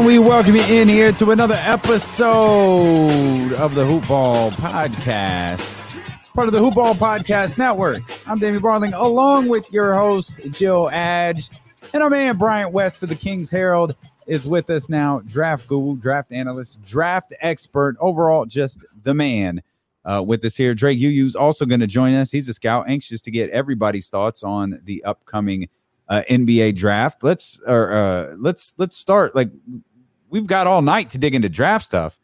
And we welcome you in here to another episode of the Hoopball Podcast, part of the Hoopball Podcast Network. I'm Damien Barling, along with your host, Jill Adge. And our man, Bryant West of the Kings Herald, is with us now. Draft guru, draft analyst, draft expert, overall, just the man uh, with us here. Drake U'u's also going to join us. He's a scout, anxious to get everybody's thoughts on the upcoming uh, NBA draft. Let's or uh, let's let's start. Like we've got all night to dig into draft stuff.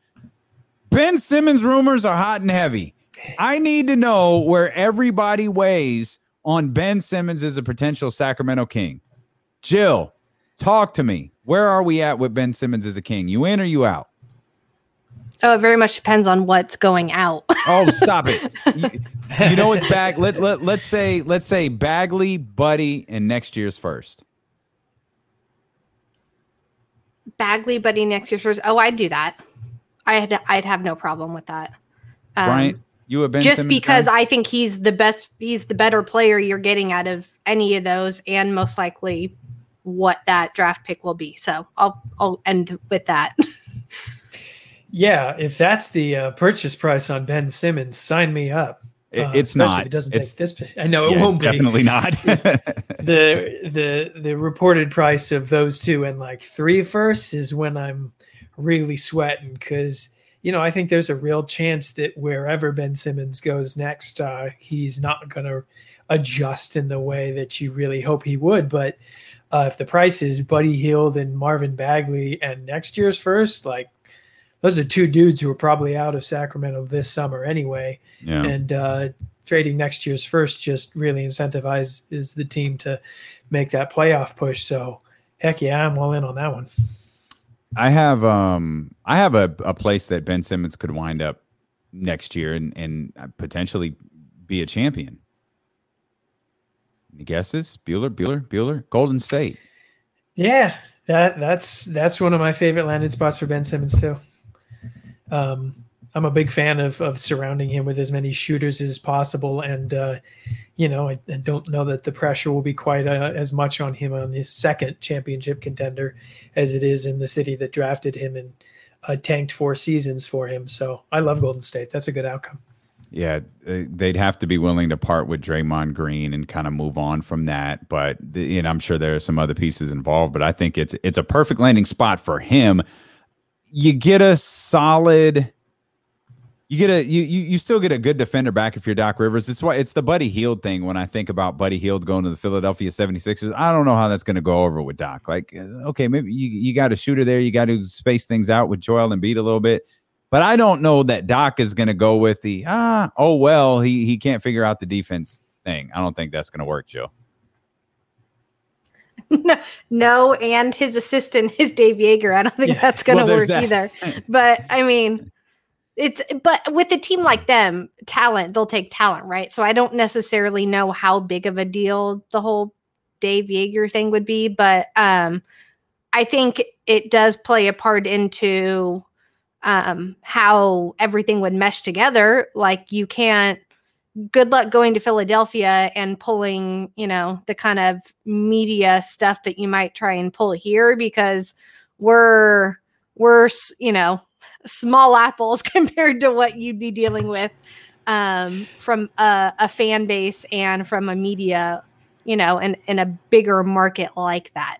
Ben Simmons rumors are hot and heavy. I need to know where everybody weighs on Ben Simmons as a potential Sacramento King. Jill, talk to me. Where are we at with Ben Simmons as a king? You in or you out? Oh, it very much depends on what's going out. oh, stop it. You, you know it's bag. Let, let let's say let's say Bagley, Buddy, and next year's first. Bagley, Buddy, next year's first. Oh, I'd do that. I had I'd have no problem with that. Um, Bryant, you have been just Simmons because guy? I think he's the best. He's the better player you're getting out of any of those, and most likely what that draft pick will be. So I'll I'll end with that. yeah, if that's the uh, purchase price on Ben Simmons, sign me up. Uh, it's not. it doesn't it's, take this. I know it yeah, won't be. Definitely not. the the the reported price of those two and like three firsts is when I'm really sweating because you know I think there's a real chance that wherever Ben Simmons goes next, uh, he's not going to adjust in the way that you really hope he would. But uh, if the price is Buddy Hield and Marvin Bagley and next year's first, like those are two dudes who are probably out of Sacramento this summer anyway. Yeah. And uh, trading next year's first just really incentivizes the team to make that playoff push. So heck yeah, I'm all in on that one. I have um I have a, a place that Ben Simmons could wind up next year and and potentially be a champion. Any guesses? Bueller, Bueller, Bueller, Golden State. Yeah, that that's that's one of my favorite landing spots for Ben Simmons too. Um, I'm a big fan of of surrounding him with as many shooters as possible, and uh, you know, I, I, don't know that the pressure will be quite uh, as much on him on his second championship contender as it is in the city that drafted him and uh, tanked four seasons for him. So I love Golden State. That's a good outcome. Yeah, uh, they'd have to be willing to part with Draymond Green and kind of move on from that. But you know, I'm sure there are some other pieces involved. But I think it's it's a perfect landing spot for him. You get a solid. You get a you, you still get a good defender back if you're Doc Rivers. It's why it's the Buddy Hield thing when I think about Buddy Hield going to the Philadelphia 76ers. I don't know how that's going to go over with Doc. Like, uh, okay, maybe you, you got a shooter there. You got to space things out with Joel Embiid a little bit. But I don't know that Doc is going to go with the ah oh well he he can't figure out the defense thing. I don't think that's going to work, Joe. No, no, and his assistant is Dave Joerger. I don't think yeah. that's going to well, work that. either. But I mean, it's but with a team like them, talent they'll take talent, right? So I don't necessarily know how big of a deal the whole Dave Joerger thing would be, but um, I think it does play a part into um, how everything would mesh together. Like you can't. Good luck going to Philadelphia and pulling, you know, the kind of media stuff that you might try and pull here because we're we're you know small apples compared to what you'd be dealing with um, from a, a, fan base and from a media, you know, and in a bigger market like that.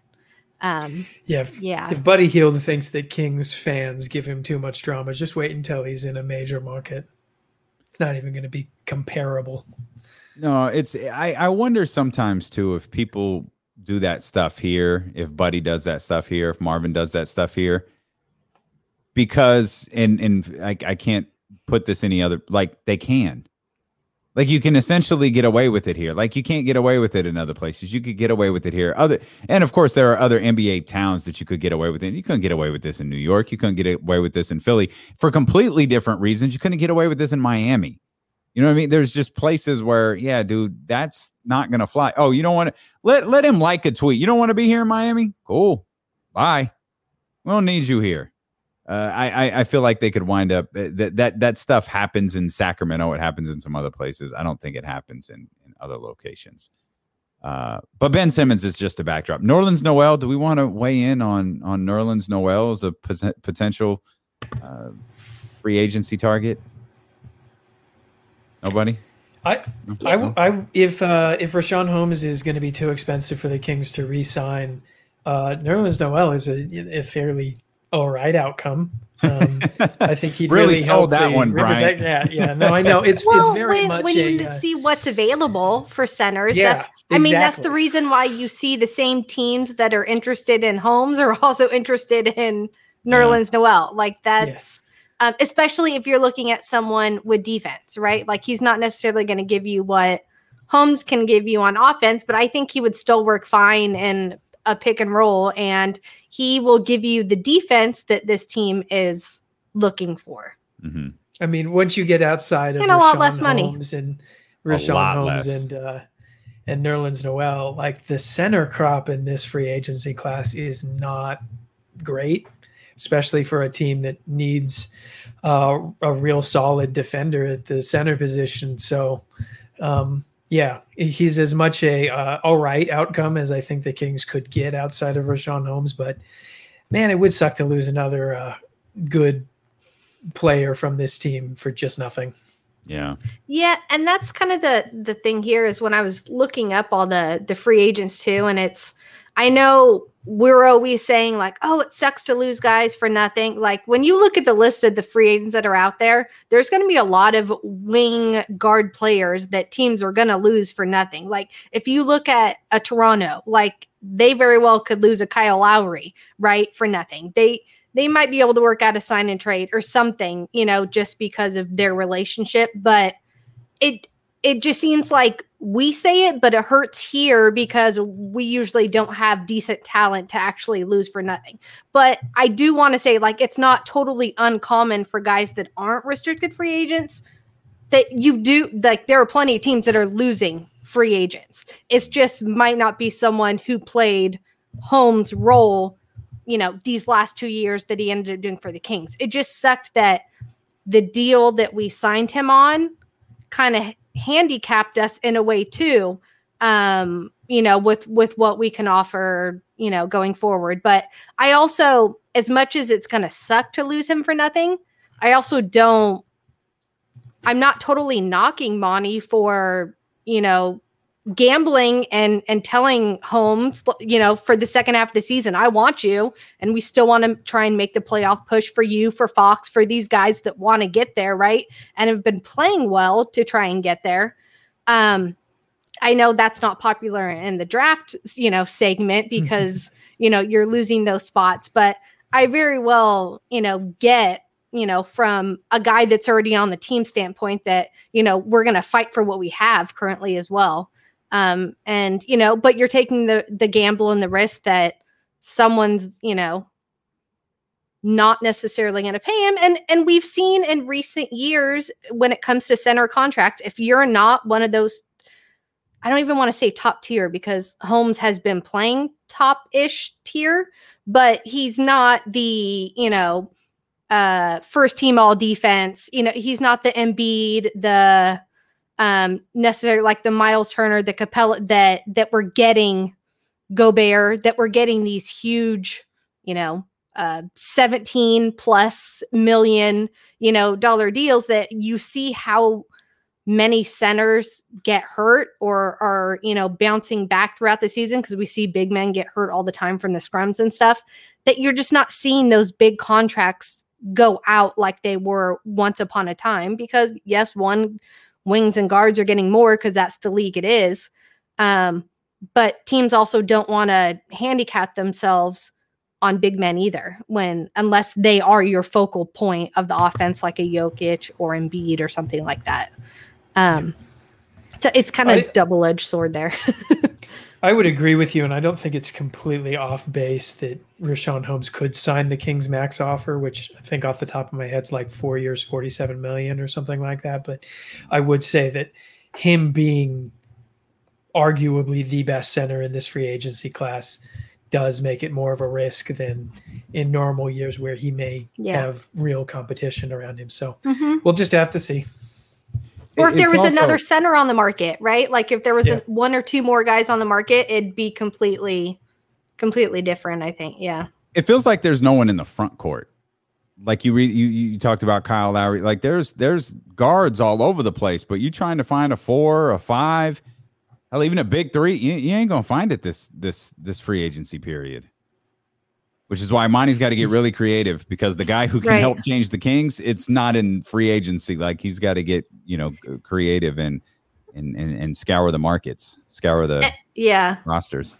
Um, yeah, if, yeah. If Buddy Hield thinks that Kings fans give him too much drama, just wait until he's in a major market. It's not even going to be comparable. No, it's I, I wonder sometimes too if people do that stuff here, if Buddy does that stuff here, if Marvin does that stuff here, because and and I, I can't put this any other like they can like you can essentially get away with it here. Like you can't get away with it in other places. You could get away with it here. Other and of course there are other NBA towns that you could get away with it. You couldn't get away with this in New York. You couldn't get away with this in Philly for completely different reasons. You couldn't get away with this in Miami. You know what I mean? There's just places where, yeah, dude, that's not gonna fly. Oh, you don't want to let let him like a tweet. You don't want to be here in Miami? Cool. Bye. We don't need you here. Uh, I, I feel like they could wind up that that that stuff happens in Sacramento. It happens in some other places. I don't think it happens in, in other locations. Uh, but Ben Simmons is just a backdrop. Nerlens Noel, do we want to weigh in on on Nerlens Noel as a potential uh, free agency target? Nobody. I, I, I, if uh, if Richaun Holmes is going to be too expensive for the Kings to re-sign, uh, Nerlens Noel is a, a fairly all right outcome. Um, I think he really, really sold that one, Brian. Yeah, yeah. No, I know it's well, it's very when, much when a, you uh, see what's available for centers. Yeah, that's, I mean, that's the reason why you see the same teams that are interested in Holmes are also interested in Nerlens yeah. Noel. Like that's. Yeah. Um, especially if you're looking at someone with defense, right? Like he's not necessarily going to give you what Holmes can give you on offense, but I think he would still work fine in a pick and roll, and he will give you the defense that this team is looking for. Mm-hmm. I mean, once you get outside of and a lot less money and Richaun Holmes less. and uh, and Nerlens Noel, like the center crop in this free agency class is not great, especially for a team that needs uh, a real solid defender at the center position. So, um, yeah, he's as much a uh, all right outcome as I think the Kings could get outside of Richaun Holmes. But man, it would suck to lose another uh, good player from this team for just nothing. Yeah. Yeah, and that's kind of the the thing here is when I was looking up all the the free agents too, and it's I know we're always saying like, oh, it sucks to lose guys for nothing. Like when you look at the list of the free agents that are out there, there's going to be a lot of wing guard players that teams are going to lose for nothing. Like if you look at a Toronto, like they very well could lose a Kyle Lowry, right, for nothing. They they might be able to work out a sign and trade or something, you know, just because of their relationship, but it it just seems like we say it, but it hurts here because we usually don't have decent talent to actually lose for nothing. But I do want to say, like, it's not totally uncommon for guys that aren't restricted free agents that you do, like, there are plenty of teams that are losing free agents. It's just might not be someone who played Holmes' role, you know, these last two years that he ended up doing for the Kings. It just sucked that the deal that we signed him on kind of handicapped us in a way too um you know with with what we can offer you know going forward. But i also as much as it's going to suck to lose him for nothing i also don't i'm not totally knocking Monte for you know gambling and and telling Holmes, you know, for the second half of the season, I want you, and we still want to try and make the playoff push for you, for Fox, for these guys that want to get there, right? And have been playing well to try and get there. Um, I know that's not popular in the draft, you know, segment because you know you're losing those spots, but I very well, you know, get you know, from a guy that's already on the team standpoint that, you know, we're going to fight for what we have currently as well um and you know but you're taking the the gamble and the risk that someone's you know not necessarily going to pay him. And and we've seen in recent years when it comes to center contracts if you're not one of those I don't even want to say top tier because Holmes has been playing top ish tier but he's not the you know uh first team all defense you know he's not the Embiid the um necessarily like the Myles Turner, the Capela that that we're getting Gobert, that we're getting these huge, you know, uh 17 plus million, you know, dollar deals that you see how many centers get hurt or are, you know, bouncing back throughout the season because we see big men get hurt all the time from the scrums and stuff, that you're just not seeing those big contracts go out like they were once upon a time because yes, one wings and guards are getting more because that's the league it is. Um, but teams also don't want to handicap themselves on big men either when unless they are your focal point of the offense like a Jokic or Embiid or something like that. Um, so it's kind of double-edged sword there. I would agree with you, and I don't think it's completely off base that Richaun Holmes could sign the Kings max offer, which I think off the top of my head is like four years, forty-seven million or something like that. But I would say that him being arguably the best center in this free agency class does make it more of a risk than in normal years where he may yeah. have real competition around him. So mm-hmm. we'll just have to see. Or if there was also, another center on the market, right? Like if there was yeah. a, one or two more guys on the market, it'd be completely, completely different. I think. Yeah. It feels like there's no one in the front court. Like you read, you you talked about Kyle Lowry. Like there's there's guards all over the place, but you trying to find a four, a five, hell, even a big three. You, you ain't gonna find it this this this free agency period which is why Monte's got to get really creative because the guy who can right. help change the Kings, it's not in free agency. Like he's got to get you know creative and and and, and scour the markets, scour the uh, yeah rosters.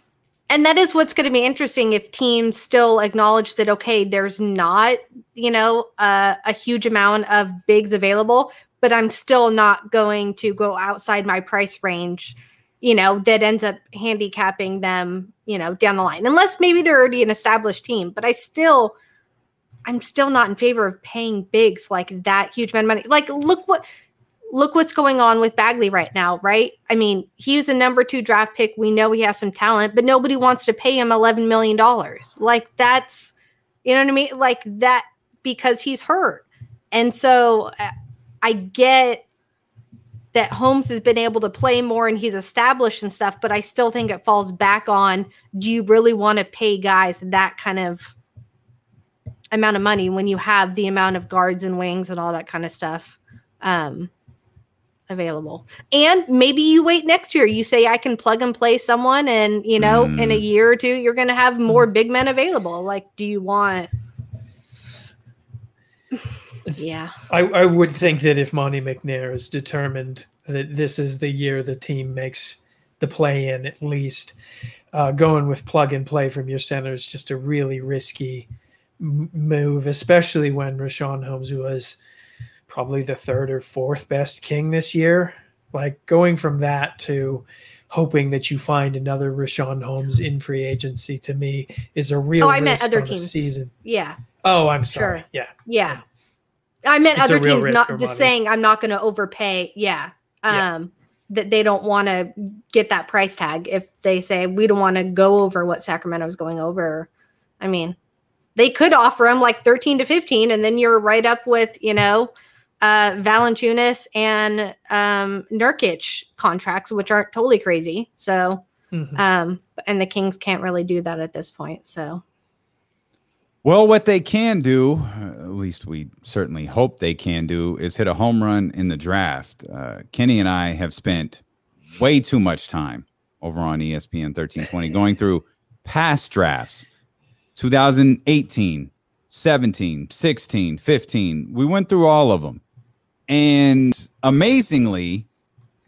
And that is what's going to be interesting if teams still acknowledge that okay, there's not you know uh, a huge amount of bigs available, but I'm still not going to go outside my price range you know, that ends up handicapping them, you know, down the line. Unless maybe they're already an established team, but I still I'm still not in favor of paying bigs like that huge amount of money. Like look what look what's going on with Bagley right now, right? I mean, he's a number 2 draft pick. We know he has some talent, but nobody wants to pay him 11 million dollars. Like that's you know what I mean? Like that because he's hurt. And so uh, I get that Holmes has been able to play more and he's established and stuff, but I still think it falls back on do you really want to pay guys that kind of amount of money when you have the amount of guards and wings and all that kind of stuff um, available? And maybe you wait next year. You say, I can plug and play someone, and you know, mm. in a mm. year or two, you're going to have more big men available. Like, do you want. Yeah. I, I would think that if Monte McNair is determined that this is the year the team makes the play in at least, uh, going with plug and play from your center is just a really risky m- move, especially when Richaun Holmes was probably the third or fourth best king this year. Like going from that to hoping that you find another Richaun Holmes in free agency to me is a real. Oh, I meant other teams. Season. Yeah. Oh, I'm sorry. Sure. Yeah. Yeah. I meant it's other teams, not just money. saying I'm not going to overpay. Yeah. Um, yeah. that they don't want to get that price tag if they say we don't want to go over what Sacramento's going over. I mean, they could offer them like 13 to 15, and then you're right up with, you know, uh, Valanciunas and um, Nurkic contracts, which aren't totally crazy. So, mm-hmm. um, and the Kings can't really do that at this point. So, well, what they can do, at least we certainly hope they can do, is hit a home run in the draft. Uh, Kenny and I have spent way too much time over on ESPN 1320 going through past drafts 2018, 17, 16, 15. We went through all of them. And amazingly,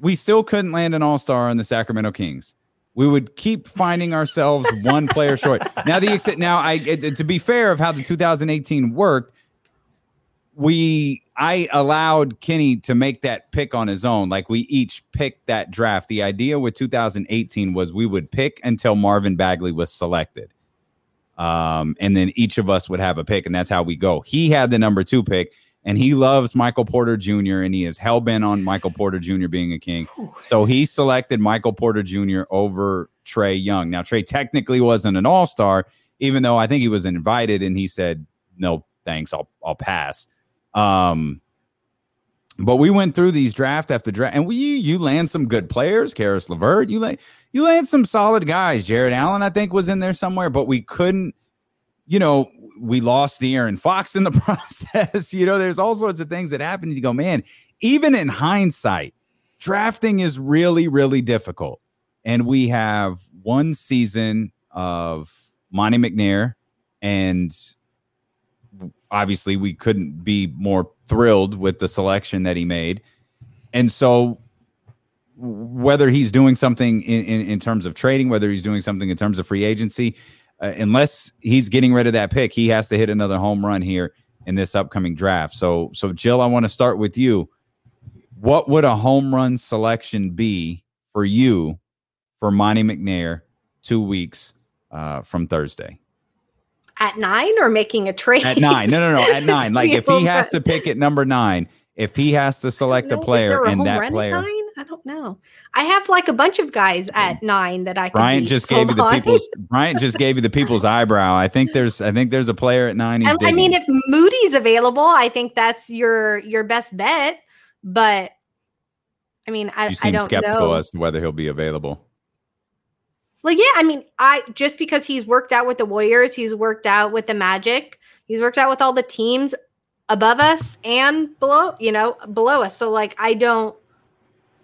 we still couldn't land an all star on the Sacramento Kings we would keep finding ourselves one player short. Now the extent now I to be fair of how the 2018 worked, we I allowed Kenny to make that pick on his own. Like we each picked that draft. The idea with 2018 was we would pick until Marvin Bagley was selected. Um, and then each of us would have a pick, and that's how we go. He had the number two pick and he loves Michael Porter Jr. and he is hell bent on Michael Porter Jr. being a king. So he selected Michael Porter Jr. over Trae Young. Now Trae technically wasn't an All Star, even though I think he was invited, and he said no thanks, I'll I'll pass. Um, but we went through these draft after draft, and we you land some good players, Caris LeVert. You land you land some solid guys. Jarrett Allen, I think, was in there somewhere, but we couldn't. You know, we lost De'Aaron Fox in the process. you know, there's all sorts of things that happen. You go, man, even in hindsight, drafting is really, really difficult. And we have one season of Monte McNair, and obviously we couldn't be more thrilled with the selection that he made. And so whether he's doing something in, in, in terms of trading, whether he's doing something in terms of free agency, uh, unless he's getting rid of that pick, he has to hit another home run here in this upcoming draft. So, so Jill, I want to start with you. What would a home run selection be for you for Monte McNair two weeks uh, from Thursday? At nine or making a trade? At nine. No, no, no. At nine. like if he has to pick at number nine, if he has to select a player and that player. I don't know. I have like a bunch of guys at nine that I. Brian just gave you the people's. Brian just gave you the people's eyebrow. I think there's. I think there's a player at nine. I, I mean, if Moody's available, I think that's your your best bet. But I mean, I, you seem I don't skeptical know. as to whether he'll be available. Well, yeah, I mean, I just because he's worked out with the Warriors, he's worked out with the Magic, he's worked out with all the teams above us and below, you know, below us. So like I don't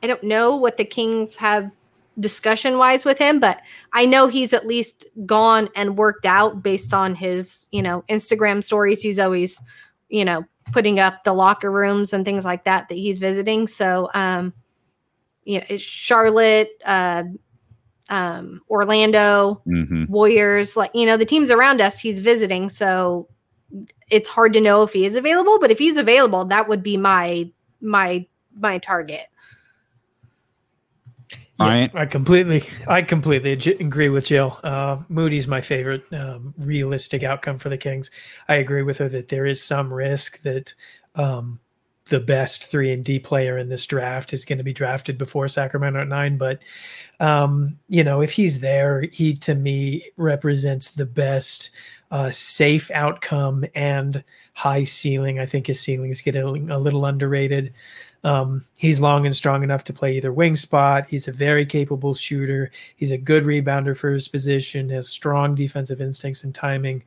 I don't know what the Kings have discussion wise with him, but I know he's at least gone and worked out based on his, you know, Instagram stories. He's always, you know, putting up the locker rooms and things like that that he's visiting. So um you know, Charlotte, uh um, Orlando, Mm-hmm. Warriors, like you know, the teams around us he's visiting, so it's hard to know if he is available, but if he's available, that would be my my my target. Ryan? I completely, I completely agree with Jill. Uh, Moody's my favorite um, realistic outcome for the Kings. I agree with her that there is some risk that um, the best three and D player in this draft is going to be drafted before Sacramento at nine. But um, you know, if he's there, he to me represents the best uh, safe outcome and high ceiling. I think his ceilings get a, a little underrated. Um, he's long and strong enough to play either wing spot. He's a very capable shooter. He's a good rebounder for his position, has strong defensive instincts and timing.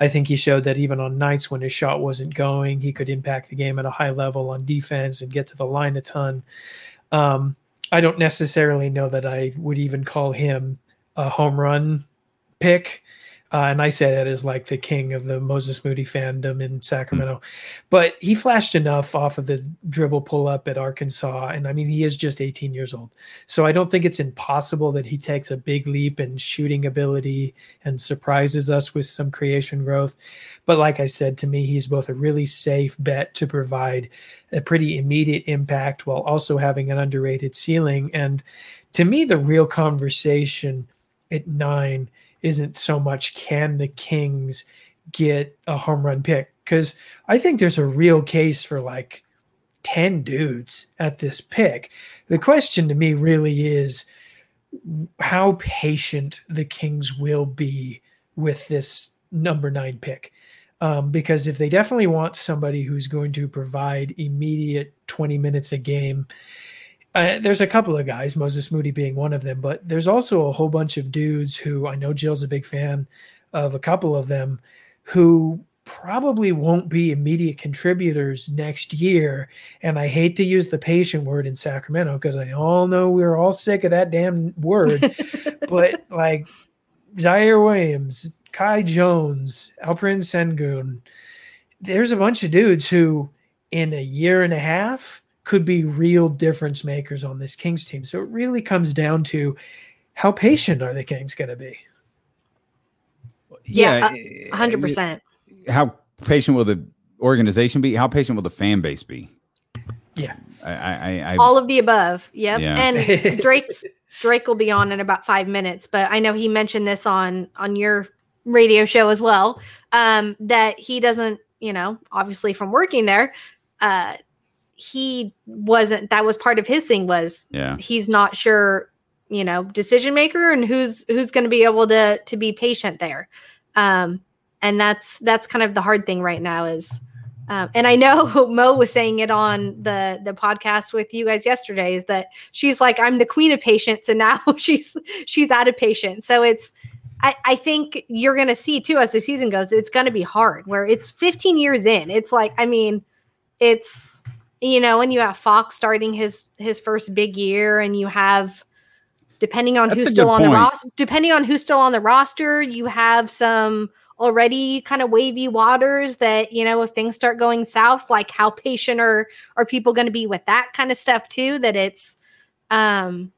I think he showed that even on nights when his shot wasn't going, he could impact the game at a high level on defense and get to the line a ton. Um, I don't necessarily know that I would even call him a home run pick. Uh, and I say that as like the king of the Moses Moody fandom in Sacramento. But he flashed enough off of the dribble pull up at Arkansas. And I mean, he is just 18 years old. So I don't think it's impossible that he takes a big leap in shooting ability and surprises us with some creation growth. But like I said, to me, he's both a really safe bet to provide a pretty immediate impact while also having an underrated ceiling. And to me, the real conversation at nine isn't so much can the Kings get a home run pick because I think there's a real case for like 10 dudes at this pick. The question to me really is how patient the Kings will be with this number nine pick. Um, because if they definitely want somebody who's going to provide immediate 20 minutes a game, uh, there's a couple of guys, Moses Moody being one of them, but there's also a whole bunch of dudes who I know Jill's a big fan of a couple of them who probably won't be immediate contributors next year. And I hate to use the patient word in Sacramento because I all know we're all sick of that damn word. but like Ziaire Williams, Kai Jones, Alperen Sengun, there's a bunch of dudes who in a year and a half could be real difference makers on this Kings team. So it really comes down to how patient are the Kings going to be? Yeah, hundred percent. How patient will the organization be? How patient will the fan base be? Yeah, I, I, I all of the above. Yep. Yeah. And Drake's Drake will be on in about five minutes, but I know he mentioned this on on your radio show as well. Um, that he doesn't, you know, obviously from working there, uh, he wasn't. That was part of his thing was yeah. he's not sure, you know, decision maker and who's who's going to be able to to be patient there. Um, and that's that's kind of the hard thing right now is um, and I know Mo was saying it on the the podcast with you guys yesterday is that she's like I'm the queen of patience and now she's she's out of patience. So it's I, I think you're gonna see too as the season goes, it's gonna be hard where it's 15 years in. It's like I mean, it's you know, and you have Fox starting his his first big year, and you have depending on That's who's still on the roster, depending on who's still on the roster, you have some already kind of wavy waters that you know if things start going south like how patient are are people going to be with that kind of stuff too that it's um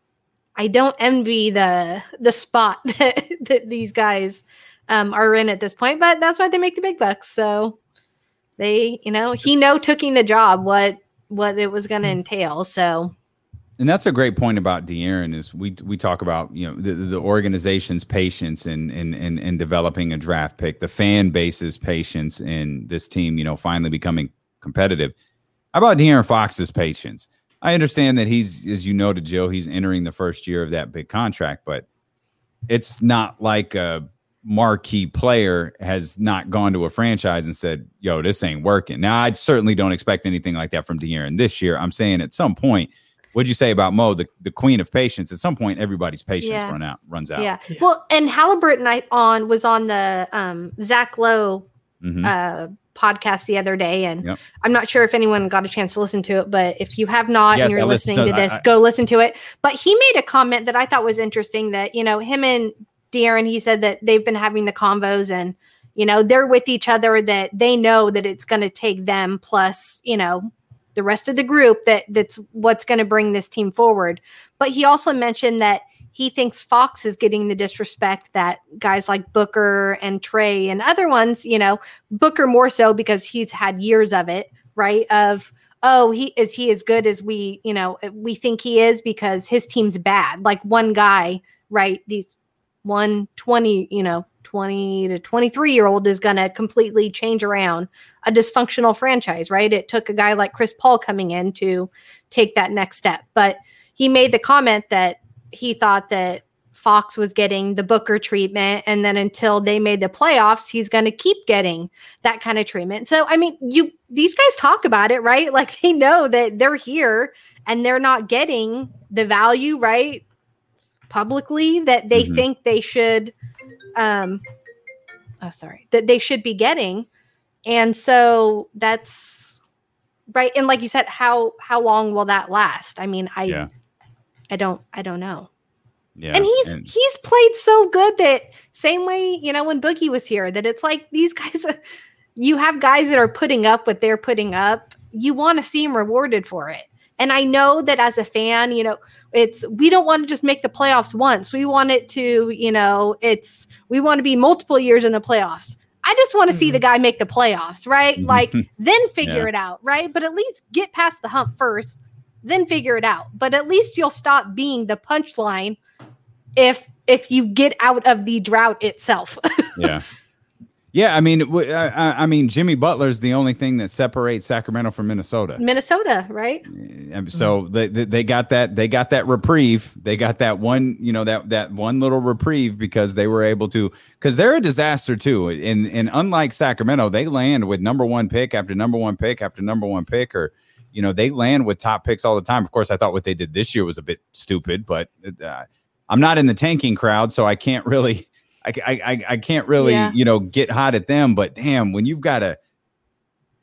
i don't envy the the spot that, that these guys um are in at this point but that's why they make the big bucks. So they you know he know taking the job what what it was going to hmm. entail so And that's a great point about De'Aaron is we we talk about you know the, the organization's patience in, in in in developing a draft pick, the fan base's patience in this team, you know, finally becoming competitive. How about De'Aaron Fox's patience? I understand that he's, as you noted, Joe, he's entering the first year of that big contract, but it's not like a marquee player has not gone to a franchise and said, "Yo, this ain't working." Now, I certainly don't expect anything like that from De'Aaron this year. I'm saying at some point what'd you say about Mo, the, the queen of patience? At some point, everybody's patience yeah. run out, runs out. Yeah. yeah. Well, and Halliburton I on was on the um, Zach Lowe mm-hmm. uh, podcast the other day, and yep. I'm not sure if anyone got a chance to listen to it, but if you have not yes, and you're I listening to, to this, I, I, go listen to it. But he made a comment that I thought was interesting that you know him and De'Aaron, he said that they've been having the convos and you know they're with each other that they know that it's going to take them plus you know the rest of the group that that's what's going to bring this team forward. But he also mentioned that he thinks Fox is getting the disrespect that guys like Booker and Trae and other ones, you know, Booker more so because he's had years of it, right? Of oh, he is he as good as we, you know, we think he is because his team's bad. Like one guy, right? These 120, you know, 20 to 23 year old is going to completely change around a dysfunctional franchise, right? It took a guy like Chris Paul coming in to take that next step. But he made the comment that he thought that Fox was getting the Booker treatment. And then until they made the playoffs, he's going to keep getting that kind of treatment. So, I mean, you, these guys talk about it, right? Like they know that they're here and they're not getting the value, right? Publicly that they mm-hmm. think they should um oh sorry that they should be getting. And so that's right and like you said how how long will that last? I mean i yeah. i don't i don't know. Yeah and he's and- he's played so good that same way you know when boogie was here that it's like these guys you have guys that are putting up what they're putting up. You want to see them rewarded for it and I know that as a fan, you know, it's we don't want to just make the playoffs once. We want it to, you know, it's we want to be multiple years in the playoffs. I just want to see the mm-hmm. guy make the playoffs, right? Mm-hmm. Like then figure yeah. it out, right? But at least get past the hump first, then figure it out. But at least you'll stop being the punchline if if you get out of the drought itself. yeah. Yeah, I mean, I, I mean, Jimmy Butler is the only thing that separates Sacramento from Minnesota. Minnesota, right? So mm-hmm. they, they got that they got that reprieve. They got that one, you know, that that one little reprieve because they were able to because they're a disaster too. And and unlike Sacramento, they land with number one pick after number one pick after number one pick, or you know, they land with top picks all the time. Of course, I thought what they did this year was a bit stupid, but uh, I'm not in the tanking crowd, so I can't really I, I, I can't really, yeah. you know, get hot at them. But damn, when you've got to,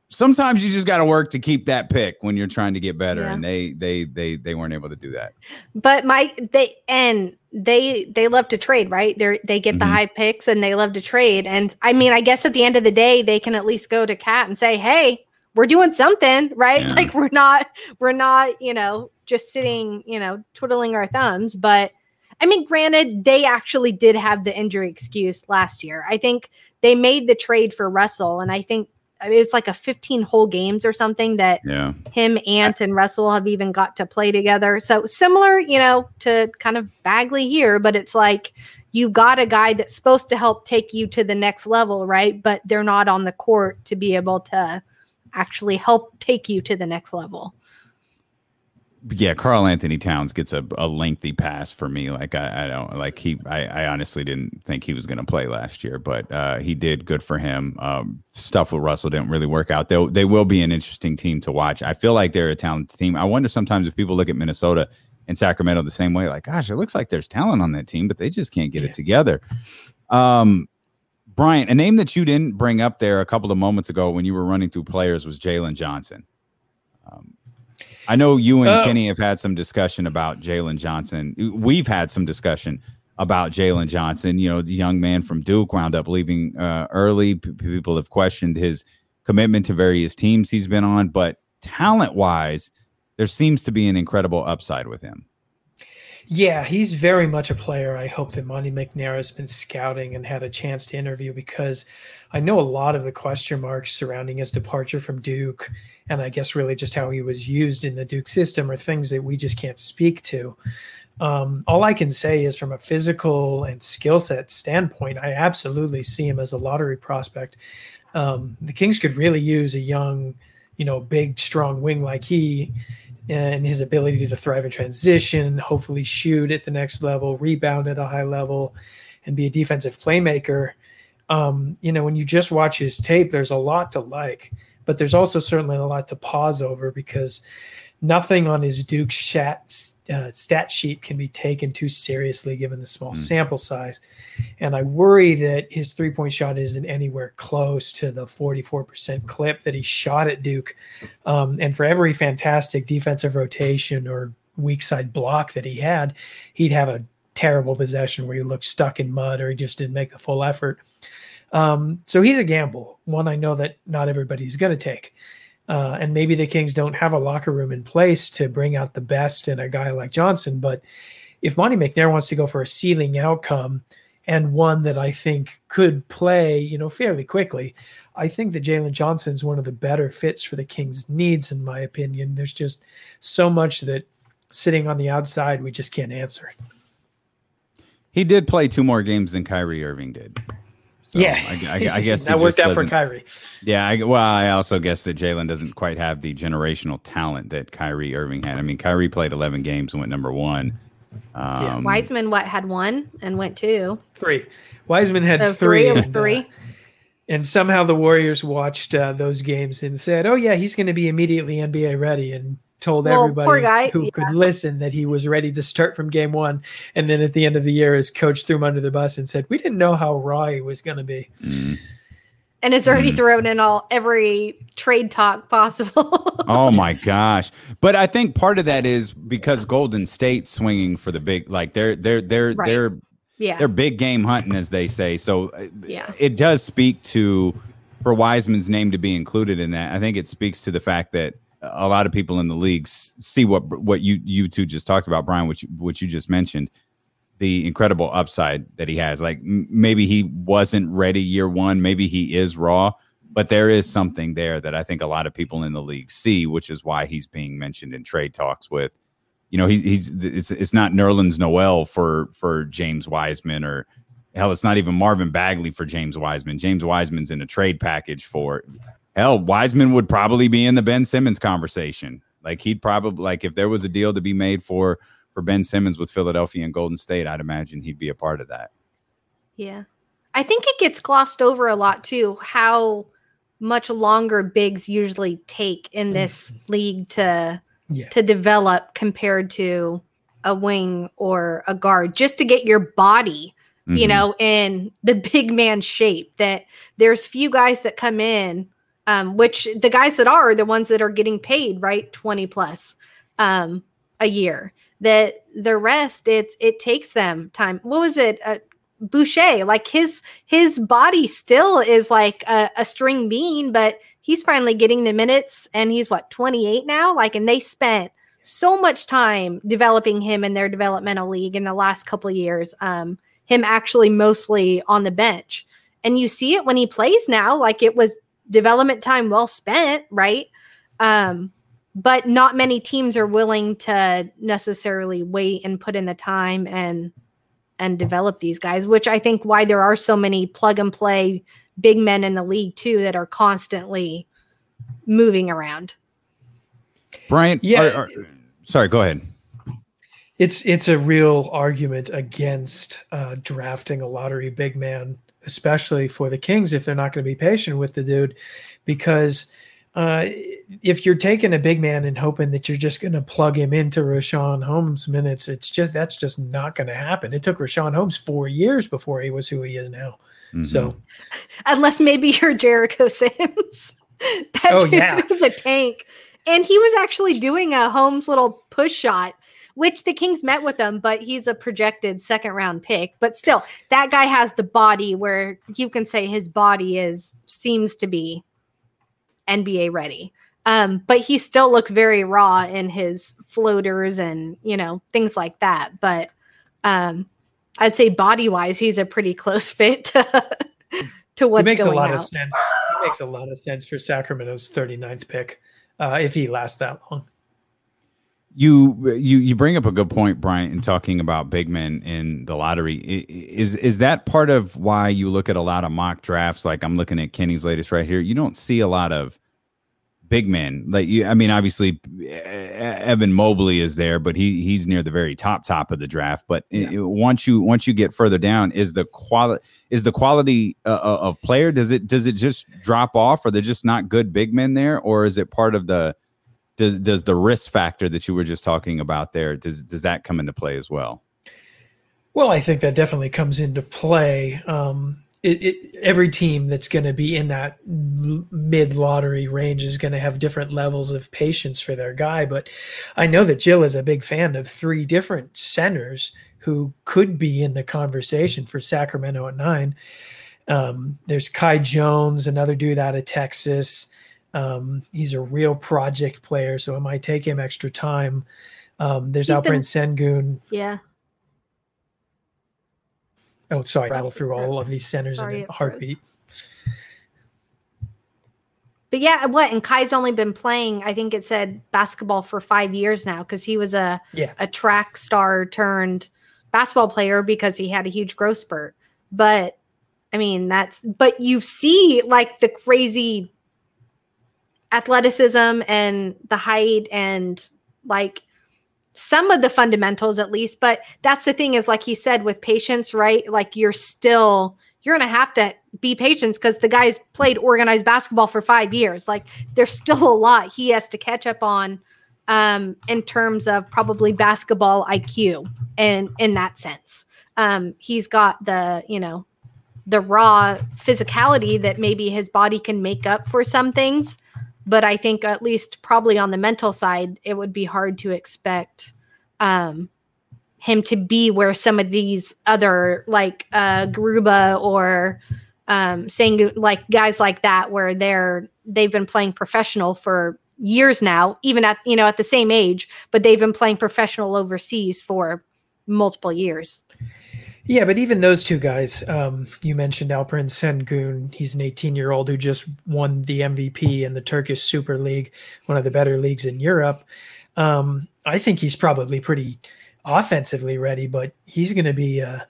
sometimes you just got to work to keep that pick when you're trying to get better. Yeah. And they, they, they, they weren't able to do that. But my, they, and they, they love to trade, right? They're, they get the mm-hmm. high picks and they love to trade. And I mean, I guess at the end of the day, they can at least go to KAT and say, Hey, we're doing something, right? Yeah. Like we're not, we're not, you know, just sitting, you know, twiddling our thumbs, but I mean, granted, they actually did have the injury excuse last year. I think they made the trade for Russell, and I think I mean, it's like a 15 whole games or something that yeah. him, Ant, and Russell have even got to play together. So similar, you know, to kind of Bagley here, but it's like you got a guy that's supposed to help take you to the next level, right? But they're not on the court to be able to actually help take you to the next level yeah, Karl-Anthony Towns gets a, a lengthy pass for me. Like I, I don't like he. I, I honestly didn't think he was going to play last year, but uh, he did. Good for him. Um, stuff with Russell didn't really work out. They they will be an interesting team to watch. I feel like they're a talented team. I wonder sometimes if people look at Minnesota and Sacramento the same way, like, gosh, it looks like there's talent on that team, but they just can't get yeah. it together. Um, Brian, a name that you didn't bring up there a couple of moments ago when you were running through players was Jalen Johnson. Um, I know you and uh, Kenny have had some discussion about Jalen Johnson. We've had some discussion about Jalen Johnson. You know, the young man from Duke wound up leaving uh, early. P- people have questioned his commitment to various teams he's been on, but talent wise, there seems to be an incredible upside with him. Yeah, he's very much a player. I hope that Monte McNair has been scouting and had a chance to interview because I know a lot of the question marks surrounding his departure from Duke, and I guess really just how he was used in the Duke system are things that we just can't speak to. Um, all I can say is from a physical and skill set standpoint, I absolutely see him as a lottery prospect. Um, the Kings could really use a young, you know, big, strong wing like he and his ability to thrive in transition, hopefully shoot at the next level, rebound at a high level, and be a defensive playmaker. Um, you know, when you just watch his tape, there's a lot to like, but there's also certainly a lot to pause over because nothing on his Duke stat, uh, stat sheet can be taken too seriously given the small mm. sample size. And I worry that his three point shot isn't anywhere close to the 44% clip that he shot at Duke. Um, and for every fantastic defensive rotation or weak side block that he had, he'd have a terrible possession where he looked stuck in mud or he just didn't make the full effort. Um, so he's a gamble, one I know that not everybody's going to take. Uh, and maybe the Kings don't have a locker room in place to bring out the best in a guy like Johnson. But if Monte McNair wants to go for a ceiling outcome and one that I think could play, you know, fairly quickly, I think that Jalen Johnson's one of the better fits for the Kings' needs, in my opinion. There's just so much that sitting on the outside we just can't answer. He did play two more games than Kyrie Irving did. So yeah, I, I, I guess that worked out for Kyrie. Yeah, I, well, I also guess that Jalen doesn't quite have the generational talent that Kyrie Irving had. I mean, Kyrie played 11 games and went number one. Um, yeah. Wiseman, what had one and went two, three. Wiseman had oh, three. three. It was three. And, uh, and somehow the Warriors watched uh, those games and said, "Oh yeah, he's going to be immediately NBA ready." And told well, everybody guy, who yeah. could listen that he was ready to start from game one. And then at the end of the year, his coach threw him under the bus and said, "We didn't know how raw he was going to be." Mm. And has already mm. thrown in all every trade talk possible. oh my gosh! But I think part of that is because Golden State's swinging for the big, like they're they're they're right. they're yeah they're big game hunting as they say. So uh, yeah, it does speak to for Wiseman's name to be included in that. I think it speaks to the fact that a lot of people in the league see what what you you two just talked about, Brian, which which you just mentioned, the incredible upside that he has. Like m- maybe he wasn't ready year one, maybe he is raw, but there is something there that I think a lot of people in the league see, which is why he's being mentioned in trade talks with. You know, he, he's it's it's not Nerlens Noel for for James Wiseman or hell, it's not even Marvin Bagley for James Wiseman. James Wiseman's in a trade package for hell, Wiseman would probably be in the Ben Simmons conversation. Like he'd probably like if there was a deal to be made for for Ben Simmons with Philadelphia and Golden State, I'd imagine he'd be a part of that. Yeah. I think it gets glossed over a lot too how much longer bigs usually take in mm. this league to yeah. to develop compared to a wing or a guard just to get your body mm-hmm. you know in the big man shape that there's few guys that come in um, which the guys that are, are the ones that are getting paid right 20 plus um, a year that the rest it's it takes them time. What was it? Uh, boucher like his his body still is like a, a string bean but he's finally getting the minutes and he's what 28 now? Like and they spent so much time developing him in their developmental league in the last couple years um him actually mostly on the bench. And you see it when he plays now like it was development time well spent, right? Um, but not many teams are willing to necessarily wait and put in the time and and develop these guys, which I think why there are so many plug and play big men in the league too that are constantly moving around. Brian, yeah. Are, are, sorry, go ahead. It's it's a real argument against uh, drafting a lottery big man especially for the Kings if they're not going to be patient with the dude, because uh, if you're taking a big man and hoping that you're just going to plug him into Richaun Holmes minutes, it's just that's just not going to happen. It took Richaun Holmes four years before he was who he is now. Mm-hmm. So, unless maybe you're Jericho Sims, that oh, dude yeah. was a tank, and he was actually doing a Holmes little push shot which the Kings met with him, but he's a projected second round pick. But still, that guy has the body where you can say his body is seems to be NBA ready. Um, but he still looks very raw in his floaters and you know things like that. But um, I'd say body wise, he's a pretty close fit to, to what's it makes going a lot out. of sense. It makes a lot of sense for Sacramento's 39th pick uh, if he lasts that long you you you bring up a good point, Brian, in talking about big men in the lottery. Is is that part of why you look at a lot of mock drafts? Like I'm looking at Kenny's latest right here. You don't see a lot of big men. Like you, I mean, obviously Evan Mobley is there, but he he's near the very top top of the draft. But yeah. it, once you once you get further down, is the quality is the quality uh, uh, of player? Does it does it just drop off? Are there just not good big men there, or is it part of the does does the risk factor that you were just talking about there does does that come into play as well? Well, I think that definitely comes into play. Um, it, it, every team that's going to be in that mid lottery range is going to have different levels of patience for their guy. But I know that Jill is a big fan of three different centers who could be in the conversation for Sacramento at nine. Um, there's Kai Jones, another dude out of Texas. Um, he's a real project player, so it might take him extra time. Um, there's Alperen Sengun. Yeah. Oh, sorry, rattle through all of these centers sorry, in a heartbeat. But yeah, what? And Kai's only been playing, I think it said basketball for five years now because he was a yeah. a track star turned basketball player because he had a huge growth spurt. But I mean, that's but you see like the crazy athleticism and the height and like some of the fundamentals at least but that's the thing is like he said with patience right? Like you're still you're gonna have to be patient because the guy's played organized basketball for five years. Like there's still a lot he has to catch up on um in terms of probably basketball iq and in that sense. Um he's got the you know the raw physicality that maybe his body can make up for some things but I think at least probably on the mental side, it would be hard to expect um, him to be where some of these other like uh, Garuba or um, saying like guys like that, where they're they've been playing professional for years now, even at you know at the same age, but they've been playing professional overseas for multiple years. Yeah, but even those two guys, um, you mentioned Alperen Sengun. He's an 18 year old who just won the MVP in the Turkish Super League, one of the better leagues in Europe. Um, I think he's probably pretty offensively ready, but he's going to be a,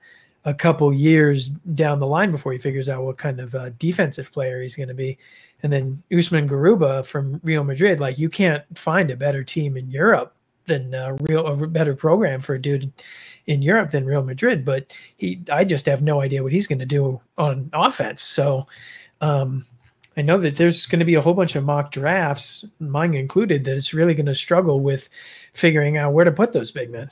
a, couple years down the line before he figures out what kind of uh, defensive player he's going to be. And then Usman Garuba from Real Madrid, like you can't find a better team in Europe than a real a better program for a dude in Europe than Real Madrid. But he, I just have no idea what he's going to do on offense. So um, I know that there's going to be a whole bunch of mock drafts, mine included, that it's really going to struggle with figuring out where to put those big men.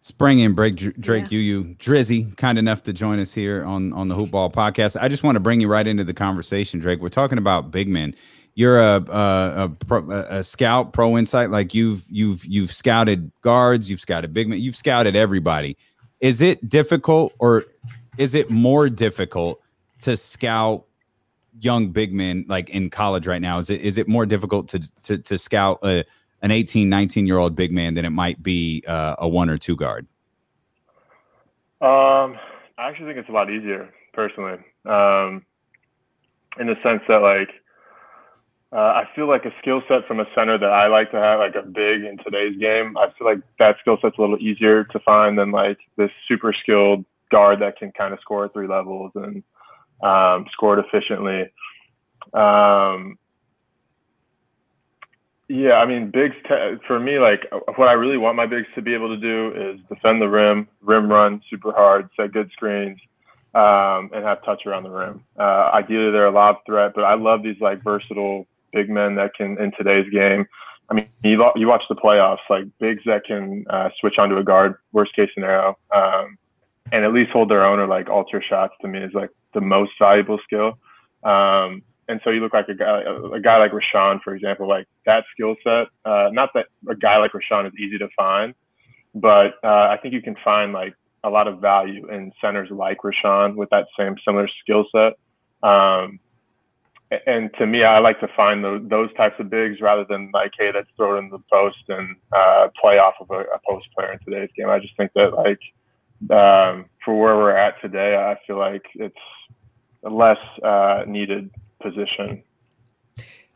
Spring and break Drake yeah. Yu Drizzy, kind enough to join us here on on the Hoopball podcast. I just want to bring you right into the conversation, Drake. We're talking about big men you're a a, a, a scout pro insight like you've you've you've scouted guards you've scouted big men you've scouted everybody. Is it difficult or is it more difficult to scout young big men like in college right now? Is it is it more difficult to to, to scout a, an 18 19 year old big man than it might be uh, a one or two guard? Um i actually think it's a lot easier personally. Um in the sense that like uh, I feel like a skill set from a center that I like to have, like a big in today's game. I feel like that skill set's a little easier to find than like this super skilled guard that can kind of score at three levels and um, score it efficiently. Um, yeah, I mean, bigs te- for me, like what I really want my bigs to be able to do is defend the rim, rim run super hard, set good screens, um, and have touch around the rim. Uh, ideally, they're a lob threat, but I love these like versatile big men that can in today's game. I mean, you, you watch the playoffs, like bigs that can uh, switch onto a guard, worst case scenario, um, and at least hold their own or like alter shots to me is like the most valuable skill. Um, and so you look like a guy, a guy like Richaun, for example, like that skill set. Uh, not that a guy like Richaun is easy to find, but uh, I think you can find like a lot of value in centers like Richaun with that same similar skill set. Um, and to me, I like to find those, those types of bigs rather than like, hey, let's throw it in the post and uh, play off of a, a, post player in today's game. I just think that like um, for where we're at today, I feel like it's a less uh, needed position.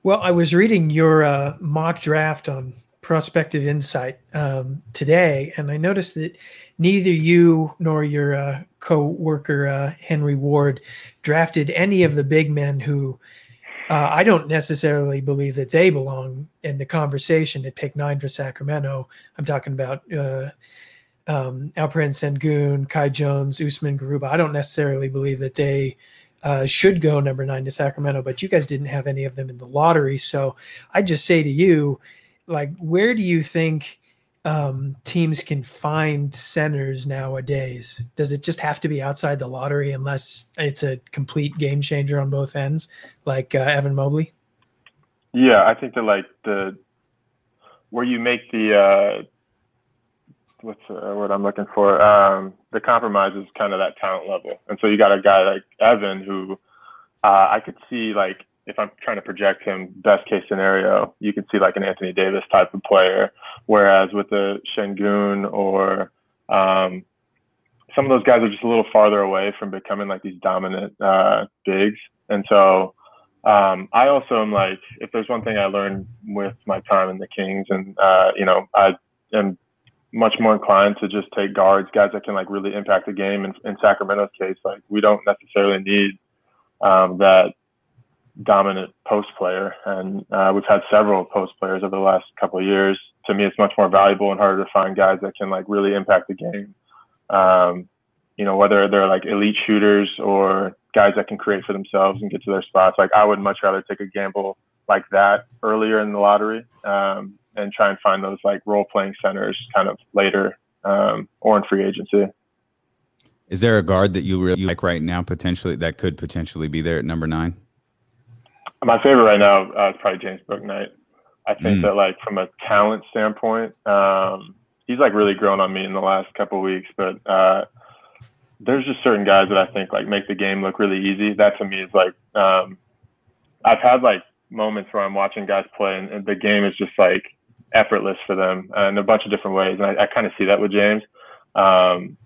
Well, I was reading your uh, mock draft on Prospective Insight um, today, and I noticed that neither you nor your uh, co-worker uh, Henry Ward drafted any of the big men who uh, I don't necessarily believe that they belong in the conversation at pick nine for Sacramento. I'm talking about uh, um, Alperen Sengun, Kai Jones, Usman Garuba. I don't necessarily believe that they uh, should go number nine to Sacramento, but you guys didn't have any of them in the lottery. So I just say to you, like, where do you think um, teams can find centers nowadays? Does it just have to be outside the lottery unless it's a complete game changer on both ends, like uh, Evan Mobley? Yeah, I think that like the where you make the uh, what's the word I'm looking for? Um, the compromise is kind of that talent level, and so you got a guy like Evan who uh, I could see like if I'm trying to project him best case scenario, you could see like an Anthony Davis type of player, whereas with the Sengun or um, some of those guys are just a little farther away from becoming like these dominant uh, bigs, and so. Um, I also am like, if there's one thing I learned with my time in the Kings, and uh, you know, I am much more inclined to just take guards, guys that can like really impact the game. And in Sacramento's case, like we don't necessarily need um, that dominant post player, and uh, we've had several post players over the last couple of years. To me, it's much more valuable and harder to find guys that can like really impact the game. Um, you know, whether they're like elite shooters or guys that can create for themselves and get to their spots. Like I would much rather take a gamble like that earlier in the lottery um, and try and find those like role playing centers kind of later um, or in free agency. Is there a guard that you really like right now, potentially that could potentially be there at number nine? My favorite right now uh, is probably James Bouknight. I think mm. that like from a talent standpoint, um, he's like really grown on me in the last couple weeks. But uh, there's just certain guys that I think like make the game look really easy. That to me is like um, I've had like moments where I'm watching guys play and, and the game is just like effortless for them uh, in a bunch of different ways. And I, I kind of see that with James. Um,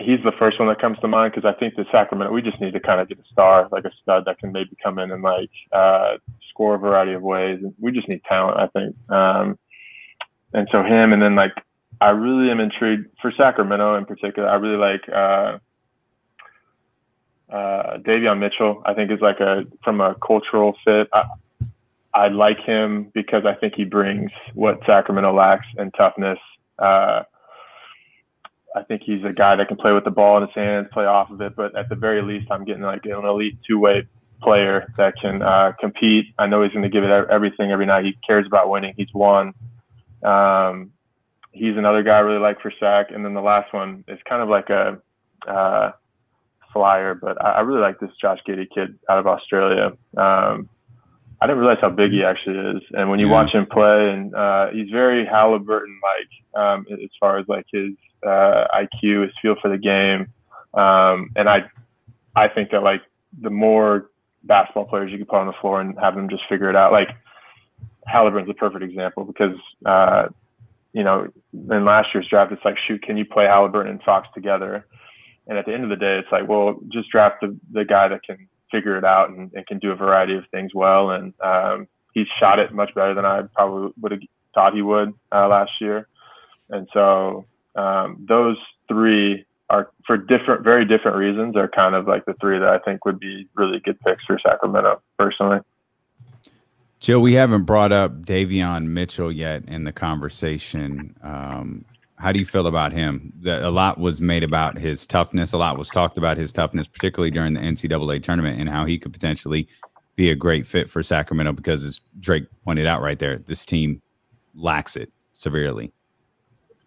he's the first one that comes to mind because I think the Sacramento, we just need to kind of get a star, like a stud that can maybe come in and like uh, score a variety of ways. And we just need talent, I think. Um, and so him, and then like I really am intrigued for Sacramento in particular. I really like uh, uh, Davion Mitchell. I think is like a from a cultural fit. I, I like him because I think he brings what Sacramento lacks in toughness. Uh, I think he's a guy that can play with the ball in his hands, play off of it. But at the very least, I'm getting like an elite two-way player that can uh, compete. I know he's going to give it everything every night. He cares about winning. He's won. Um, he's another guy I really like for Sac. And then the last one is kind of like a uh, flyer, but I, I, really like this Josh Giddey kid out of Australia. Um, I didn't realize how big he actually is. And when you yeah. watch him play, and uh, he's very Halliburton like um, as far as like his uh, IQ, his feel for the game. Um, and I, I think that like the more basketball players you can put on the floor and have them just figure it out, like Halliburton's a perfect example because, uh, you know, in last year's draft, it's like, shoot, can you play Halliburton and Fox together? And at the end of the day, it's like, well, just draft the, the guy that can figure it out and, and can do a variety of things well. And um, he shot it much better than I probably would have thought he would uh, last year. And so um, those three are for different, very different reasons. Are kind of like the three that I think would be really good picks for Sacramento, personally. Joe, we haven't brought up Davion Mitchell yet in the conversation. Um, how do you feel about him? That a lot was made about his toughness. A lot was talked about his toughness, particularly during the NCAA tournament, and how he could potentially be a great fit for Sacramento because, as Drake pointed out right there, this team lacks it severely.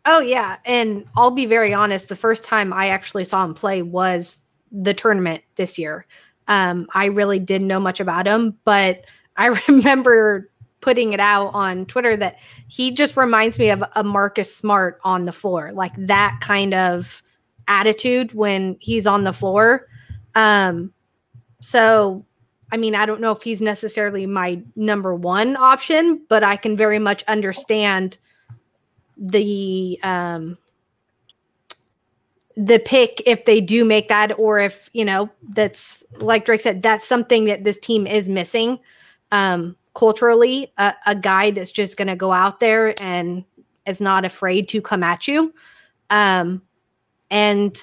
Oh yeah, and I'll be very honest. The first time I actually saw him play was the tournament this year. Um, I really didn't know much about him, but I remember putting it out on Twitter that he just reminds me of a Marcus Smart on the floor, like that kind of attitude when he's on the floor. Um, so, I mean, I don't know if he's necessarily my number one option, but I can very much understand the um, the pick if they do make that, or if you know that's like Drake said, that's something that this team is missing. Um, culturally a, a guy that's just going to go out there and is not afraid to come at you. Um, and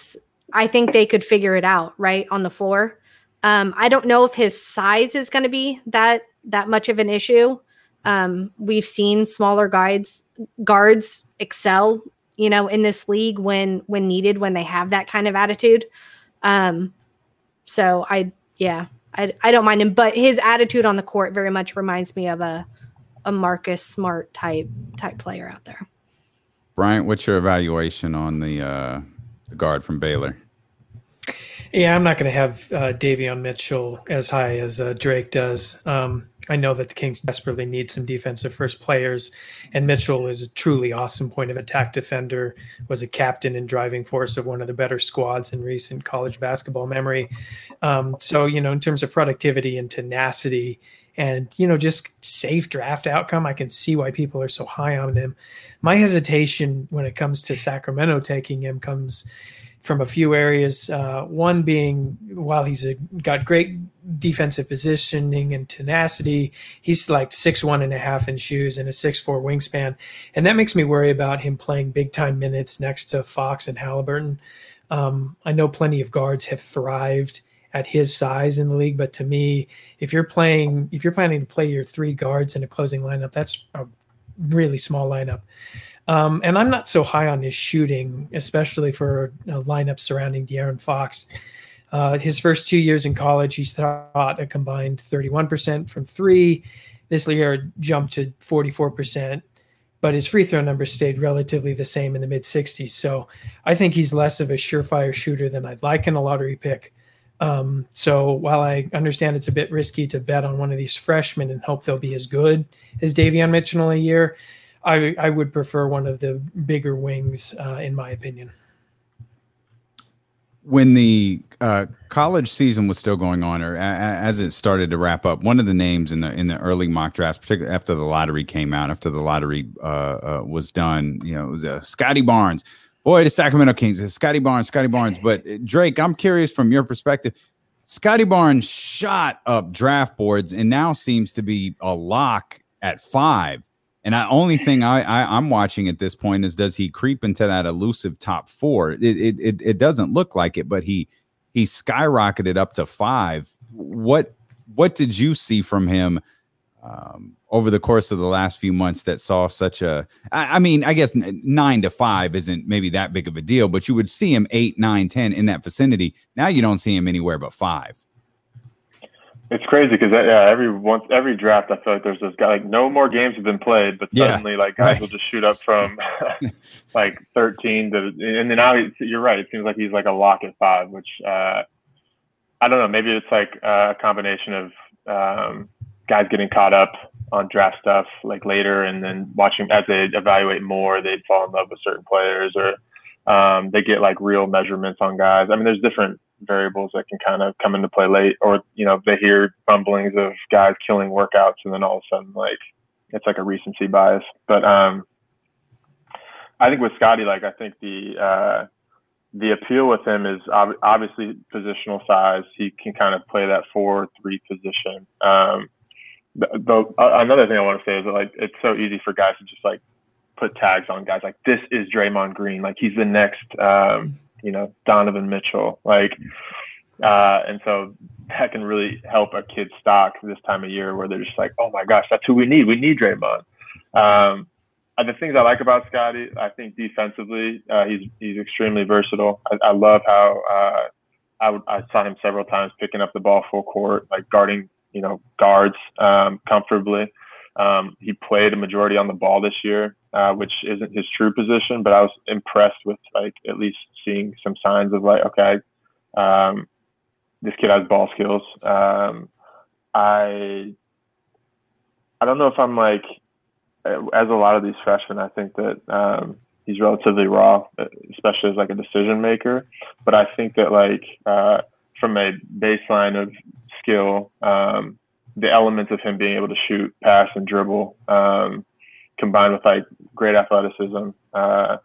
I think they could figure it out right on the floor. Um, I don't know if his size is going to be that that much of an issue. Um, we've seen smaller guards guards excel, you know, in this league when when needed when they have that kind of attitude. Um, So I, yeah, I, I don't mind him, but his attitude on the court very much reminds me of a, a Marcus Smart type type player out there. Bryant, what's your evaluation on the uh, the guard from Baylor? Yeah, I'm not going to have uh, Davion Mitchell as high as uh, Drake does. Um, I know that the Kings desperately need some defensive first players, and Mitchell is a truly awesome point of attack defender. Was a captain and driving force of one of the better squads in recent college basketball memory. Um, so, you know, in terms of productivity and tenacity, and you know, just safe draft outcome, I can see why people are so high on him. My hesitation when it comes to Sacramento taking him comes from a few areas. Uh, one being while he's a, got great defensive positioning and tenacity, he's like six one and a half in shoes and a six four wingspan, and that makes me worry about him playing big time minutes next to Fox and Halliburton. Um, I know plenty of guards have thrived at his size in the league, but to me, if you're playing, if you're planning to play your three guards in a closing lineup, that's a really small lineup. Um, and I'm not so high on his shooting, especially for a lineup surrounding De'Aaron Fox. Uh, his first two years in college, he shot a combined 31% from three. This year jumped to 44%, but his free throw numbers stayed relatively the same in the mid 60s. So I think he's less of a surefire shooter than I'd like in a lottery pick. Um, so while I understand it's a bit risky to bet on one of these freshmen and hope they'll be as good as Davion Mitchell in a year, I, I would prefer one of the bigger wings, uh, in my opinion. When the uh, college season was still going on, or a, as it started to wrap up, one of the names in the in the early mock drafts, particularly after the lottery came out, after the lottery uh, uh was done, you know, it was uh, Scottie Barnes. Boy, the Sacramento Kings, Scottie Barnes, Scottie Barnes. But uh, Drake, I'm curious from your perspective. Scottie Barnes shot up draft boards and now seems to be a lock at five. And the only thing I, I am watching at this point is does he creep into that elusive top four? It, it it it doesn't look like it, but he he skyrocketed up to five. What what did you see from him um, over the course of the last few months that saw such a? I, I mean, I guess nine to five isn't maybe that big of a deal, but you would see him eight, nine, ten in that vicinity. Now you don't see him anywhere but five. It's crazy because yeah, every once every draft, I feel like there's this guy like no more games have been played, but suddenly yeah, like guys right. will just shoot up from like 13 to, and then now you're right. It seems like he's like a lock at five, which uh, I don't know. Maybe it's like a combination of um, guys getting caught up on draft stuff like later, and then watching as they evaluate more, they fall in love with certain players, or um, they get like real measurements on guys. I mean, there's different variables that can kind of come into play late, or you know, they hear rumblings of guys killing workouts, and then all of a sudden, like it's like a recency bias. But um, I think with Scottie, like I think the uh, the appeal with him is ob- obviously positional size. He can kind of play that four three position. Um, uh, another thing I want to say is that like it's so easy for guys to just like put tags on guys like this is Draymond Green, like he's the next um, you know, Donovan Mitchell. Like, uh, and so that can really help a kid's stock this time of year where they're just like, oh my gosh, that's who we need. We need Draymond. Um, the things I like about Scottie, I think defensively, uh, he's he's extremely versatile. I, I love how uh, I, would, I saw him several times picking up the ball full court, like guarding, you know, guards um, comfortably. Um, he played a majority on the ball this year, uh, which isn't his true position, but I was impressed with like at least seeing some signs of like, okay, um, this kid has ball skills. Um, I I don't know if I'm like as a lot of these freshmen. I think that um, he's relatively raw, especially as like a decision maker. But I think that like uh, from a baseline of skill, um, the elements of him being able to shoot, pass, and dribble, um, combined with like great athleticism, uh,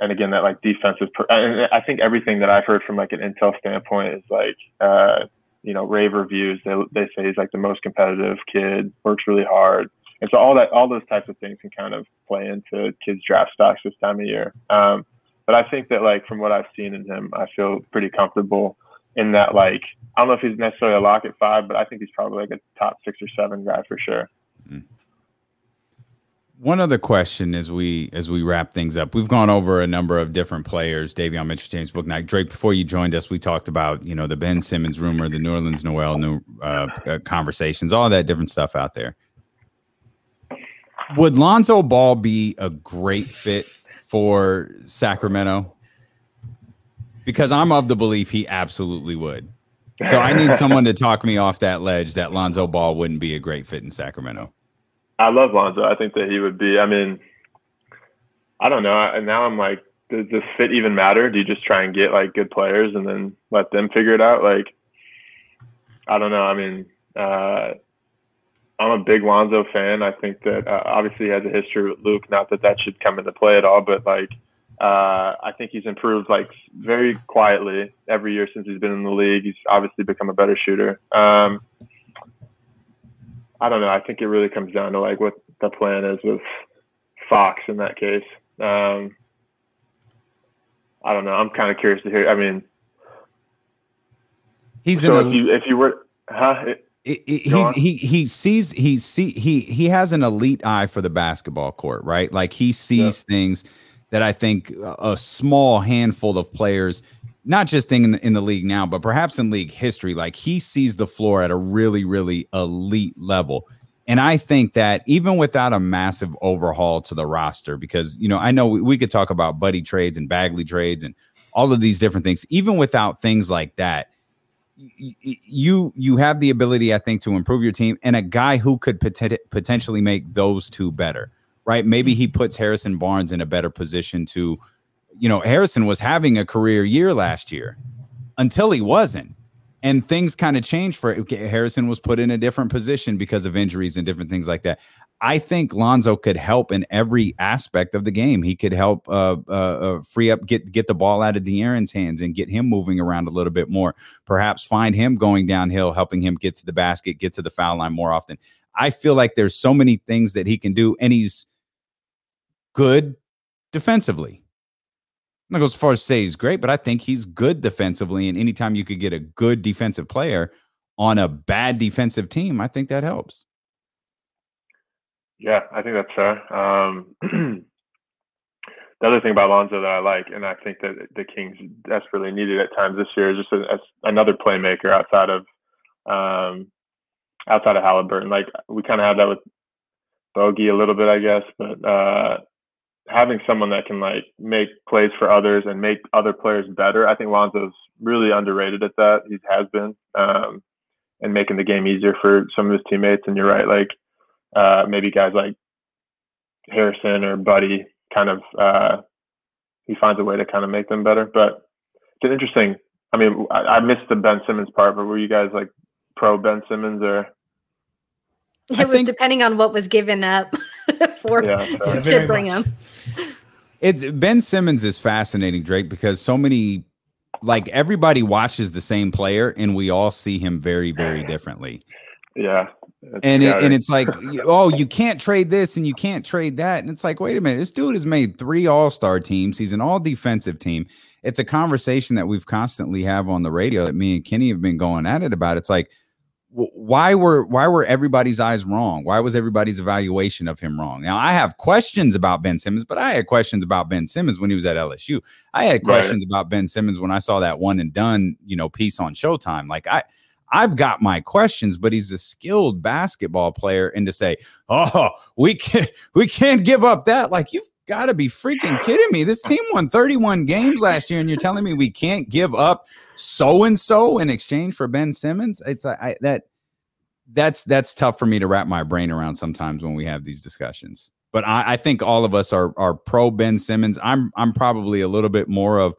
and again that like defensive. Per- and I think everything that I've heard from like an intel standpoint is like, uh, you know, rave reviews. They they say he's like the most competitive kid, works really hard, and so all that all those types of things can kind of play into kids' draft stocks this time of year. Um, but I think that like from what I've seen in him, I feel pretty comfortable in that like I don't know if he's necessarily a lock at five, but I think he's probably like a top six or seven guy for sure. Mm. One other question as we as we wrap things up. We've gone over a number of different players. Davion Mitchell, James Bouknight, Drake. Before you joined us, we talked about you know the Ben Simmons rumor, the Nerlens Noel new uh, uh, conversations, all that different stuff out there. Would Lonzo Ball be a great fit for Sacramento? Because I'm of the belief he absolutely would. So I need someone to talk me off that ledge that Lonzo Ball wouldn't be a great fit in Sacramento. I love Lonzo. I think that he would be. I mean, I don't know. And now I'm like, does this fit even matter? Do you just try and get like good players and then let them figure it out? Like, I don't know. I mean, uh, I'm a big Lonzo fan. I think that uh, obviously he has a history with Luke. Not that that should come into play at all, but like, uh, I think he's improved like very quietly every year since he's been in the league. He's obviously become a better shooter. Um, I don't know. I think it really comes down to like what the plan is with Fox in that case. Um, I don't know. I'm kind of curious to hear. I mean, he's so in if you if you were, huh? It, it, he he sees he see he he has an elite eye for the basketball court, right? Like he sees things that I think a small handful of players not just in the, in the league now, but perhaps in league history. Like he sees the floor at a really, really elite level. And I think that even without a massive overhaul to the roster, because, you know, I know we, we could talk about buddy trades and Bagley trades and all of these different things, even without things like that, you you have the ability, I think, to improve your team and a guy who could pot- potentially make those two better, right? Maybe mm-hmm. he puts Harrison Barnes in a better position to you know, Harrison was having a career year last year until he wasn't. And things kind of changed for Harrison was put in a different position because of injuries and different things like that. I think Lonzo could help in every aspect of the game. He could help uh, uh, uh, free up, get get the ball out of De'Aaron's hands and get him moving around a little bit more. Perhaps find him going downhill, helping him get to the basket, get to the foul line more often. I feel like there's so many things that he can do, and he's good defensively. I'm not go as far as say he's great, but I think he's good defensively. And anytime you could get a good defensive player on a bad defensive team, I think that helps. Yeah, I think that's fair. Um, the other thing about Lonzo that I like, and I think that the Kings desperately needed at times this year, is just a, a, another playmaker outside of um, outside of Halliburton. Like we kind of had that with Bogey a little bit, I guess, but uh, having someone that can like make plays for others and make other players better. I think Lonzo's really underrated at that. He has been, um, and making the game easier for some of his teammates. And you're right, like uh, maybe guys like Harrison or Buddy, kind of uh, he finds a way to kind of make them better. But it's interesting. I mean, I, I missed the Ben Simmons part, but were you guys like pro Ben Simmons or? It I was think, depending on what was given up for yeah, to bring much. him. It's Ben Simmons is fascinating, Drake, because so many like everybody watches the same player and we all see him very, very differently. Yeah. And it, and it's like, oh, you can't trade this and you can't trade that. And it's like, wait a minute, this dude has made three all-star teams. He's an all defensive team. It's a conversation that we've constantly have on the radio that me and Kenny have been going at it about. It's like, why were why were everybody's eyes wrong? Why was everybody's evaluation of him wrong? Now I have questions about Ben Simmons, but I had questions about Ben Simmons when he was at LSU. I had questions right. about Ben Simmons when I saw that one and done, you know, piece on Showtime. Like I I've got my questions, but he's a skilled basketball player and to say, "Oh, we can't we can't give up that." Like you've got to be freaking kidding me. This team won 31 games last year and you're telling me we can't give up so and so in exchange for Ben Simmons? It's I, that that's that's tough for me to wrap my brain around sometimes when we have these discussions. But I, I think all of us are are pro Ben Simmons. I'm I'm probably a little bit more of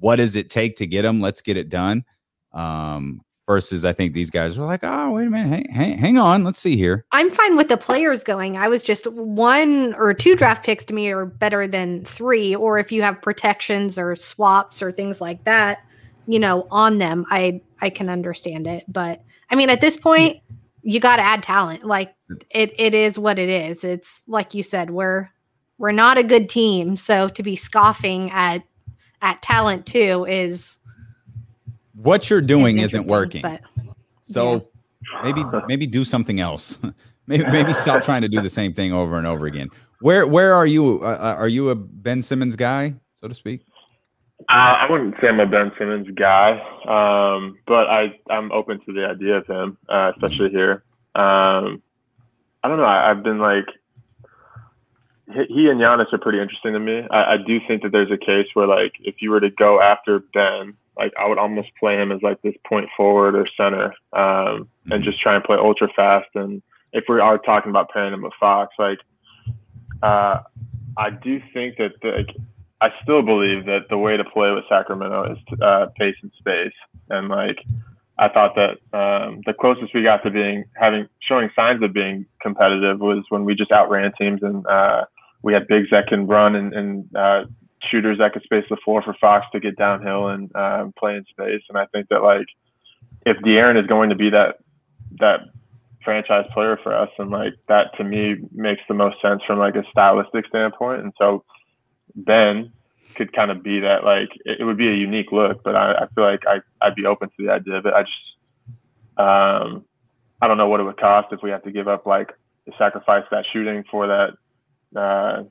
what does it take to get him? Let's get it done. Um, versus I think these guys were like, oh, wait a minute, hang, hang, hang, on, let's see here. I'm fine with the players going. I was just one or two draft picks to me are better than three, or if you have protections or swaps or things like that, you know, on them, I I can understand it. But I mean, at this point, you got to add talent. Like it it is what it is. It's like you said, we're we're not a good team, so to be scoffing at at talent too is what you're doing isn't working. But, so yeah. maybe maybe do something else. maybe maybe stop trying to do the same thing over and over again. Where where are you? Uh, uh are you a Ben Simmons guy, so to speak? Uh, I wouldn't say I'm a Ben Simmons guy, um, but I I'm open to the idea of him, uh, especially here. Um, I don't know. I, have been like he and Giannis are pretty interesting to me. I, I do think that there's a case where like if you were to go after Ben, like I would almost play him as like this point forward or center, um, and mm-hmm. just try and play ultra fast. And if we are talking about pairing him with Fox, like uh, I do think that the, like I still believe that the way to play with Sacramento is to, uh, pace and space. And like, I thought that um, the closest we got to being having showing signs of being competitive was when we just outran teams and uh, we had bigs that can run and, and uh, shooters that could space the floor for Fox to get downhill and uh, play in space. And I think that like if De'Aaron is going to be that that franchise player for us, and like that to me makes the most sense from like a stylistic standpoint. And so Ben could kind of be that like it, it would be a unique look, but I, I feel like I I'd be open to the idea of it. I just um I don't know what it would cost if we have to give up like sacrifice that shooting for that uh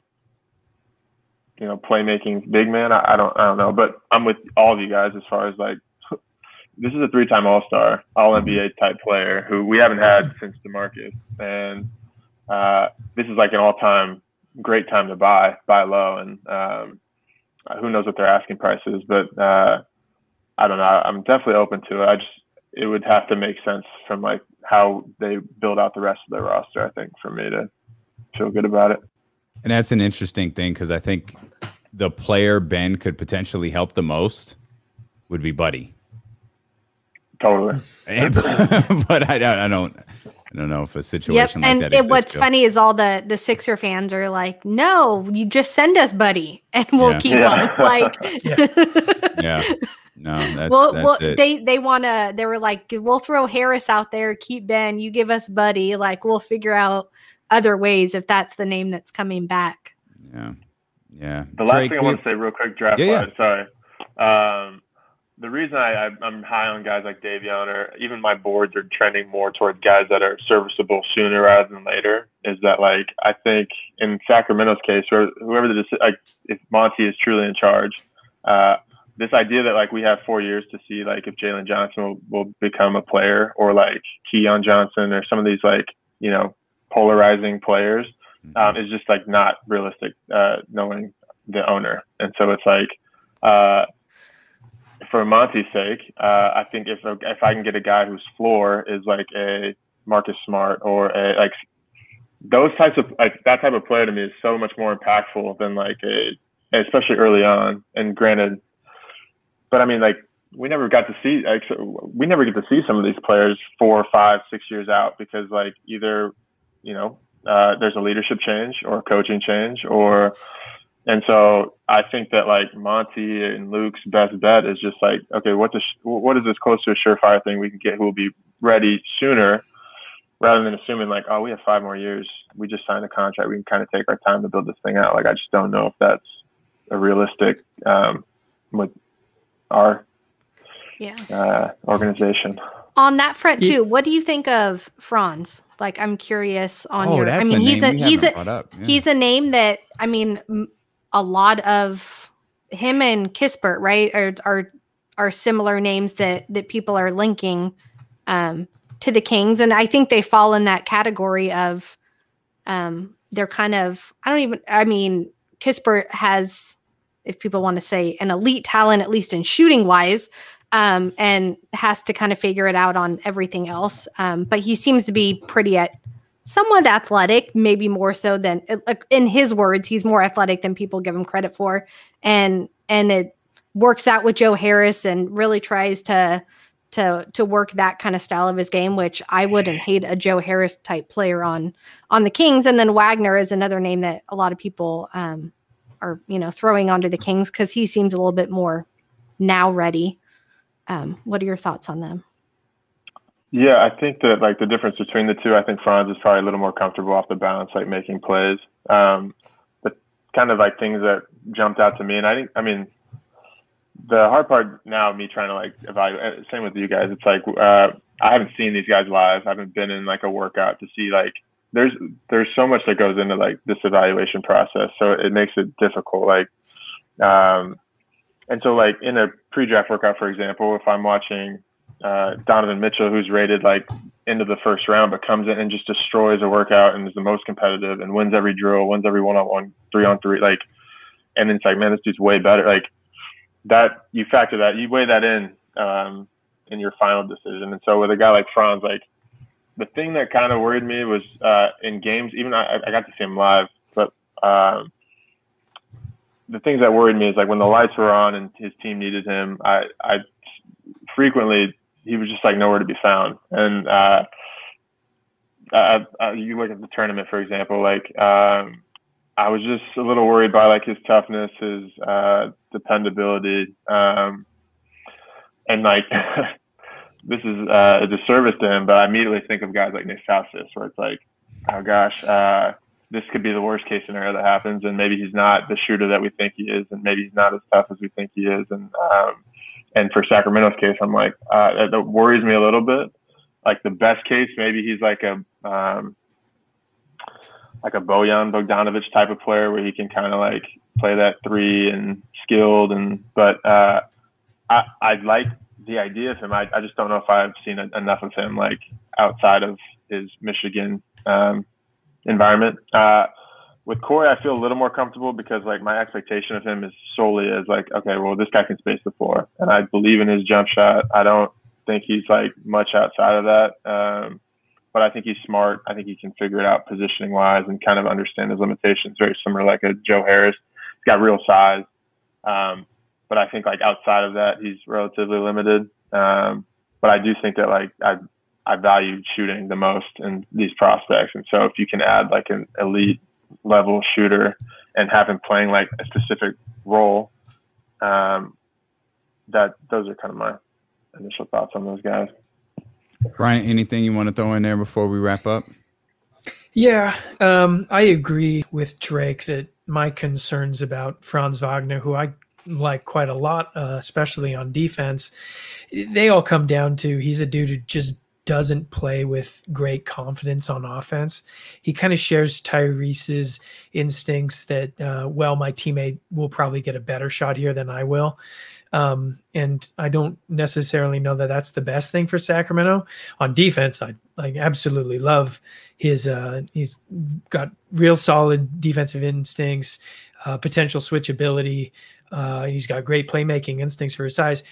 you know playmaking big man. I, I don't I don't know, but I'm with all of you guys as far as like this is a three-time All-Star, All-NBA type player who we haven't had since DeMarcus, and uh, this is like an all-time great time to buy, buy low, and um, who knows what their asking price is, but uh, I don't know. I'm definitely open to it. I just it would have to make sense from like how they build out the rest of their roster. I think for me to feel good about it. And that's an interesting thing because I think the player Ben could potentially help the most would be Buddy. Totally. but I, don't, I don't. I don't know if a situation yep. like and And what's funny is all the the Sixer fans are like, "No, you just send us Buddy, and we'll yeah. keep yeah. on." Like, yeah. No, that's, well, that's well, it. they they want to. They were like, "We'll throw Harris out there, keep Ben. You give us Buddy. Like, we'll figure out other ways if that's the name that's coming back." Yeah, yeah. The last Drake, thing I want to say, real quick, draft. Yeah, yeah. Sorry. Um, the reason I, I'm high on guys like Davion, or even my boards are trending more towards guys that are serviceable sooner rather than later, is that like I think in Sacramento's case, or whoever the like, if Monte is truly in charge, uh, this idea that like we have four years to see like if Jalen Johnson will, will become a player, or like Keon Johnson, or some of these like you know polarizing players, mm-hmm. um, is just like not realistic, uh, knowing the owner, and so it's like. Uh, for Monte's sake, uh, I think if if I can get a guy whose floor is like a Marcus Smart or a like those types of like that type of player to me is so much more impactful than like a especially early on. And granted, but I mean like we never got to see like we never get to see some of these players four, five, six years out because like either you know uh, there's a leadership change or a coaching change or and so I think that like Monte and Luke's best bet is just like, okay, what's a, what is this close to a surefire thing we can get who will be ready sooner rather than assuming like, oh, we have five more years. We just signed a contract. We can kind of take our time to build this thing out. Like, I just don't know if that's a realistic um, with our yeah. uh, organization. On that front too, what do you think of Franz? Like, I'm curious on oh, your. I mean, he's a he's a yeah. he's a name that I mean a lot of him and Kispert, right, are are are similar names that that people are linking um, to the Kings, and I think they fall in that category of um, they're kind of I don't even I mean Kispert has if people want to say an elite talent at least in shooting wise um, and has to kind of figure it out on everything else um, but he seems to be pretty at somewhat athletic, maybe more so than in his words, he's more athletic than people give him credit for. And and it works out with Joe Harris and really tries to to to work that kind of style of his game, which I wouldn't hate a Joe Harris type player on on the Kings. And then Wagner is another name that a lot of people um, are you know throwing onto the Kings because he seems a little bit more now ready. Um, what are your thoughts on them? Yeah, I think that like the difference between the two, I think Franz is probably a little more comfortable off the bounce, like making plays. Um, but kind of like things that jumped out to me, and I think, I mean, the hard part now, me trying to like evaluate. Uh, same with you guys. It's like uh, I haven't seen these guys live. I haven't been in like a workout to see like there's there's so much that goes into like this evaluation process, so it makes it difficult. Like, um, and so like in a pre-draft workout, for example, if I'm watching uh, Donovan Mitchell, who's rated like into the first round, but comes in and just destroys a workout and is the most competitive and wins every drill, wins every one-on-one, three-on-three, like, and it's like, man, this dude's way better. Like that, you factor that, you weigh that in um, in your final decision. And so with a guy like Franz, like the thing that kind of worried me was uh, in games, even I, I got to see him live, but um, the things that worried me is like when the lights were on and his team needed him, I, I frequently he was just like nowhere to be found. And uh, I, I, you look at the tournament, for example, like um, I was just a little worried by like his toughness, his uh, dependability, um, and like this is uh, a disservice to him. But I immediately think of guys like Nik Stauskas, where it's like, oh gosh, uh, this could be the worst case scenario that happens, and maybe he's not the shooter that we think he is, and maybe he's not as tough as we think he is, and um, and for Sacramento's case, I'm like, uh, that, that, worries me a little bit. Like the best case, maybe he's like a um, like a Bojan Bogdanovic type of player where he can kind of like play that three and skilled and but uh, I I like the idea of him. I, I just don't know if I've seen enough of him like outside of his Michigan um, environment. Uh, with Corey, I feel a little more comfortable because like my expectation of him is solely as like, okay, well, this guy can space the floor, and I believe in his jump shot. I don't think he's like much outside of that, um, but I think he's smart. I think he can figure it out positioning wise and kind of understand his limitations. Very similar like a Joe Harris. He's got real size, um, but I think like outside of that, he's relatively limited. Um, but I do think that like I I value shooting the most in these prospects, and so if you can add like an elite level shooter and have him playing like a specific role. Um, that those are kind of my initial thoughts on those guys. Bryant, anything you want to throw in there before we wrap up? Yeah, um, I agree with Drake that my concerns about Franz Wagner, who I like quite a lot, uh, especially on defense, they all come down to he's a dude who just doesn't play with great confidence on offense. He kind of shares Tyrese's instincts that, uh, well, my teammate will probably get a better shot here than I will. Um, and I don't necessarily know that that's the best thing for Sacramento on defense. I like absolutely love his. Uh, he's got real solid defensive instincts, uh, potential switchability. Uh, he's got great playmaking instincts for his size.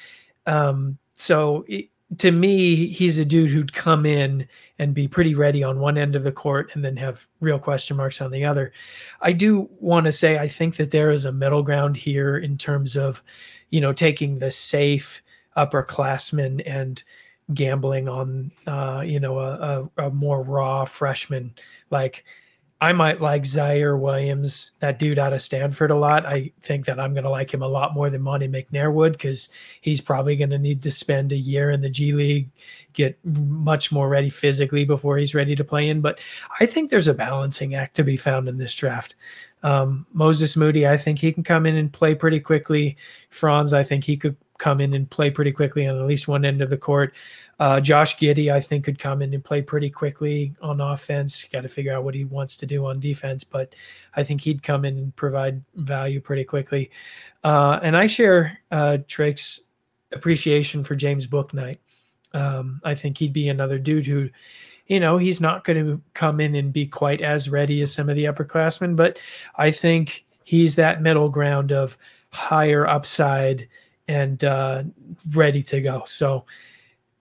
Um, so it, to me, he's a dude who'd come in and be pretty ready on one end of the court and then have real question marks on the other. I do want to say I think that there is a middle ground here in terms of, you know, taking the safe upperclassman and gambling on, uh, you know, a, a, a more raw freshman. Like I might like Ziaire Williams, that dude out of Stanford, a lot. I think that I'm going to like him a lot more than Monte McNair would because he's probably going to need to spend a year in the G League, get much more ready physically before he's ready to play in. But I think there's a balancing act to be found in this draft. Um, Moses Moody, I think he can come in and play pretty quickly. Franz, I think he could come in and play pretty quickly on at least one end of the court. Uh, Josh Giddey, I think, could come in and play pretty quickly on offense. Got to figure out what he wants to do on defense, but I think he'd come in and provide value pretty quickly. Uh, and I share uh, Drake's appreciation for James Bouknight. Um, I think he'd be another dude who, you know, he's not going to come in and be quite as ready as some of the upperclassmen, but I think he's that middle ground of higher upside and uh, ready to go. So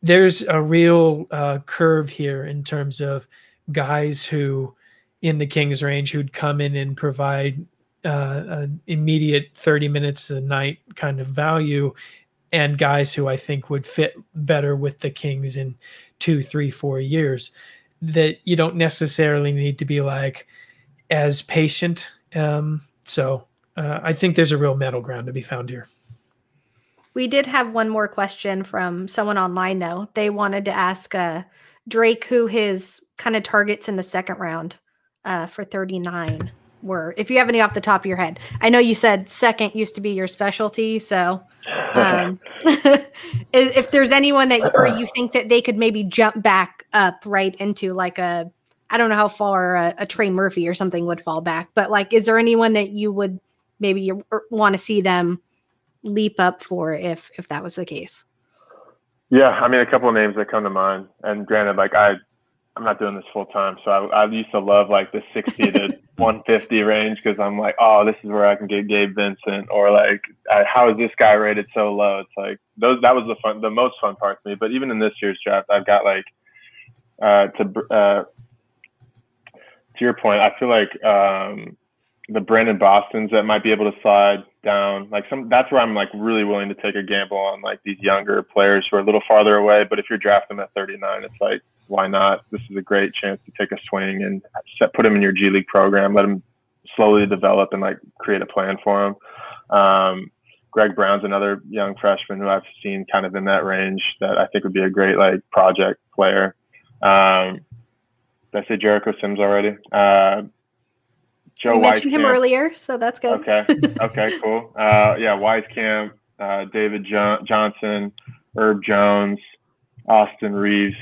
there's a real uh, curve here in terms of guys who in the Kings range who'd come in and provide uh, an immediate 30 minutes a night kind of value and guys who I think would fit better with the Kings in two, three, four years that you don't necessarily need to be like as patient. Um, so uh, I think there's a real middle ground to be found here. We did have one more question from someone online, though. They wanted to ask uh, Drake who his kind of targets in the second round uh, for 39 were. If you have any off the top of your head, I know you said second used to be your specialty. So um, if there's anyone that or you think that they could maybe jump back up right into like a I don't know how far a, a Trey Murphy or something would fall back, but like, is there anyone that you would maybe you want to see them leap up for if if that was the case? Yeah, I mean, a couple of names that come to mind, and granted, like I, I'm not doing this full time, so I, I used to love like the 60 to 150 range because I'm like, oh, this is where I can get Gabe Vincent, or like, I, how is this guy rated so low? It's like those that was the fun, the most fun part to me. But even in this year's draft, I've got like uh, to uh, to your point, I feel like um, the Brandon Boston's that might be able to slide down. Like some, that's where I'm like really willing to take a gamble on like these younger players who are a little farther away. But if you're drafting them at 39, it's like why not? This is a great chance to take a swing and set, put them in your G League program. Let them slowly develop and like create a plan for them. Um, Greg Brown's another young freshman who I've seen kind of in that range that I think would be a great like project player. Um, did I say Jericho Sims already? Uh, Joe we mentioned him earlier, so that's good. Okay. Okay. cool. Uh, yeah, Wieskamp, uh, David jo- Johnson, Herb Jones, Austin Reaves,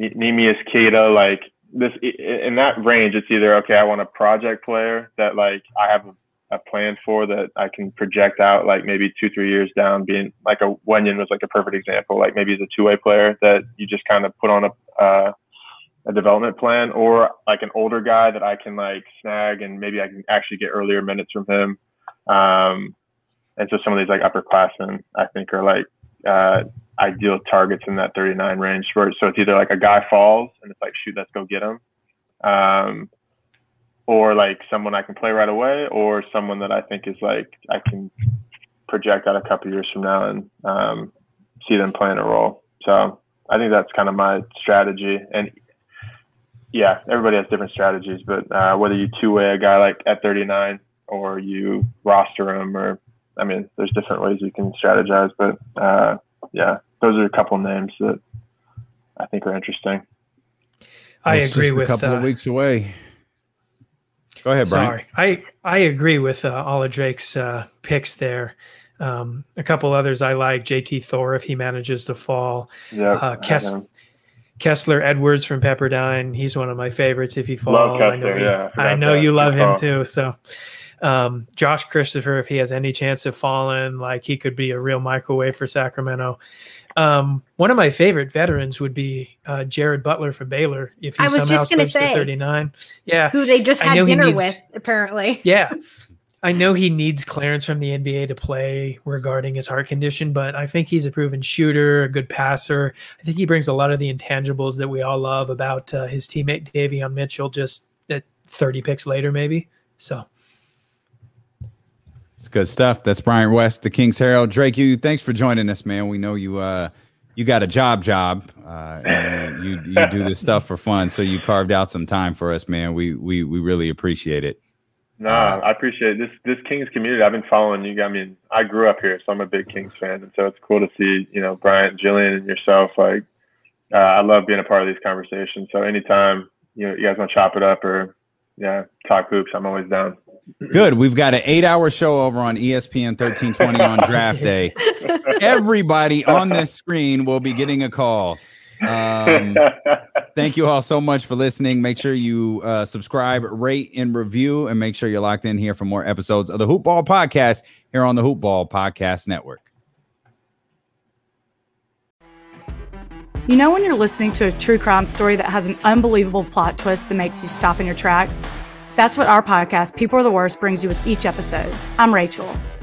N- Neemias Queta. Like this in that range, it's either okay. I want a project player that like I have a, a plan for that I can project out like maybe two three years down. Being like a Wenyen was like a perfect example. Like maybe he's a two way player that you just kind of put on a uh, a development plan or like an older guy that I can like snag and maybe I can actually get earlier minutes from him. Um, and so some of these like upperclassmen I think are like uh, ideal targets in that 39 range. Where, so it's either like a guy falls and it's like shoot, let's go get him, um, or like someone I can play right away, or someone that I think is like I can project out a couple years from now and um, see them playing a role. So I think that's kind of my strategy. And yeah, everybody has different strategies, but uh, whether you two way a guy like at 39 or you roster him, or I mean, there's different ways you can strategize. But uh, yeah, those are a couple names that I think are interesting. I agree with a couple uh, of weeks away. Go ahead, Brian. Sorry, I I agree with uh, all of Drake's uh, picks there. Um, a couple others I like JT Thor if he manages to fall. Yeah, uh, Kes- Kessler Edwards from Pepperdine. He's one of my favorites. If he falls, Kessler, I know, yeah, I, I know you love him too. So, um, Josh Christopher, if he has any chance of falling, like he could be a real microwave for Sacramento. Um, one of my favorite veterans would be uh, Jared Butler from Baylor. If he I was somehow just going to say 39, yeah, who they just had dinner needs, with, apparently. Yeah, I know he needs clearance from the NBA to play regarding his heart condition, but I think he's a proven shooter, a good passer. I think he brings a lot of the intangibles that we all love about uh, his teammate Davion Mitchell just at 30 picks later, maybe. So it's good stuff. That's Bryant West, the Kings Herald. Drake, you thanks for joining us, man. We know you uh you got a job job. Uh you you do this stuff for fun, so you carved out some time for us, man. We we we really appreciate it. No, I appreciate it. this this Kings community. I've been following you. I mean, I grew up here, so I'm a big Kings fan, and so it's cool to see you know Bryant, Jillian, and yourself. Like, uh, I love being a part of these conversations. So anytime you know you guys want to chop it up or yeah talk hoops, I'm always down. Good. We've got an eight-hour show over on ESPN 1320 on draft day. Everybody on this screen will be getting a call. Um, thank you all so much for listening. Make sure you uh, subscribe, rate, and review, and make sure you're locked in here for more episodes of the Hoopball Podcast here on the Hoopball Podcast Network. You know, when you're listening to a true crime story that has an unbelievable plot twist that makes you stop in your tracks? That's what our podcast, People Are the Worst, brings you with each episode. I'm Rachel.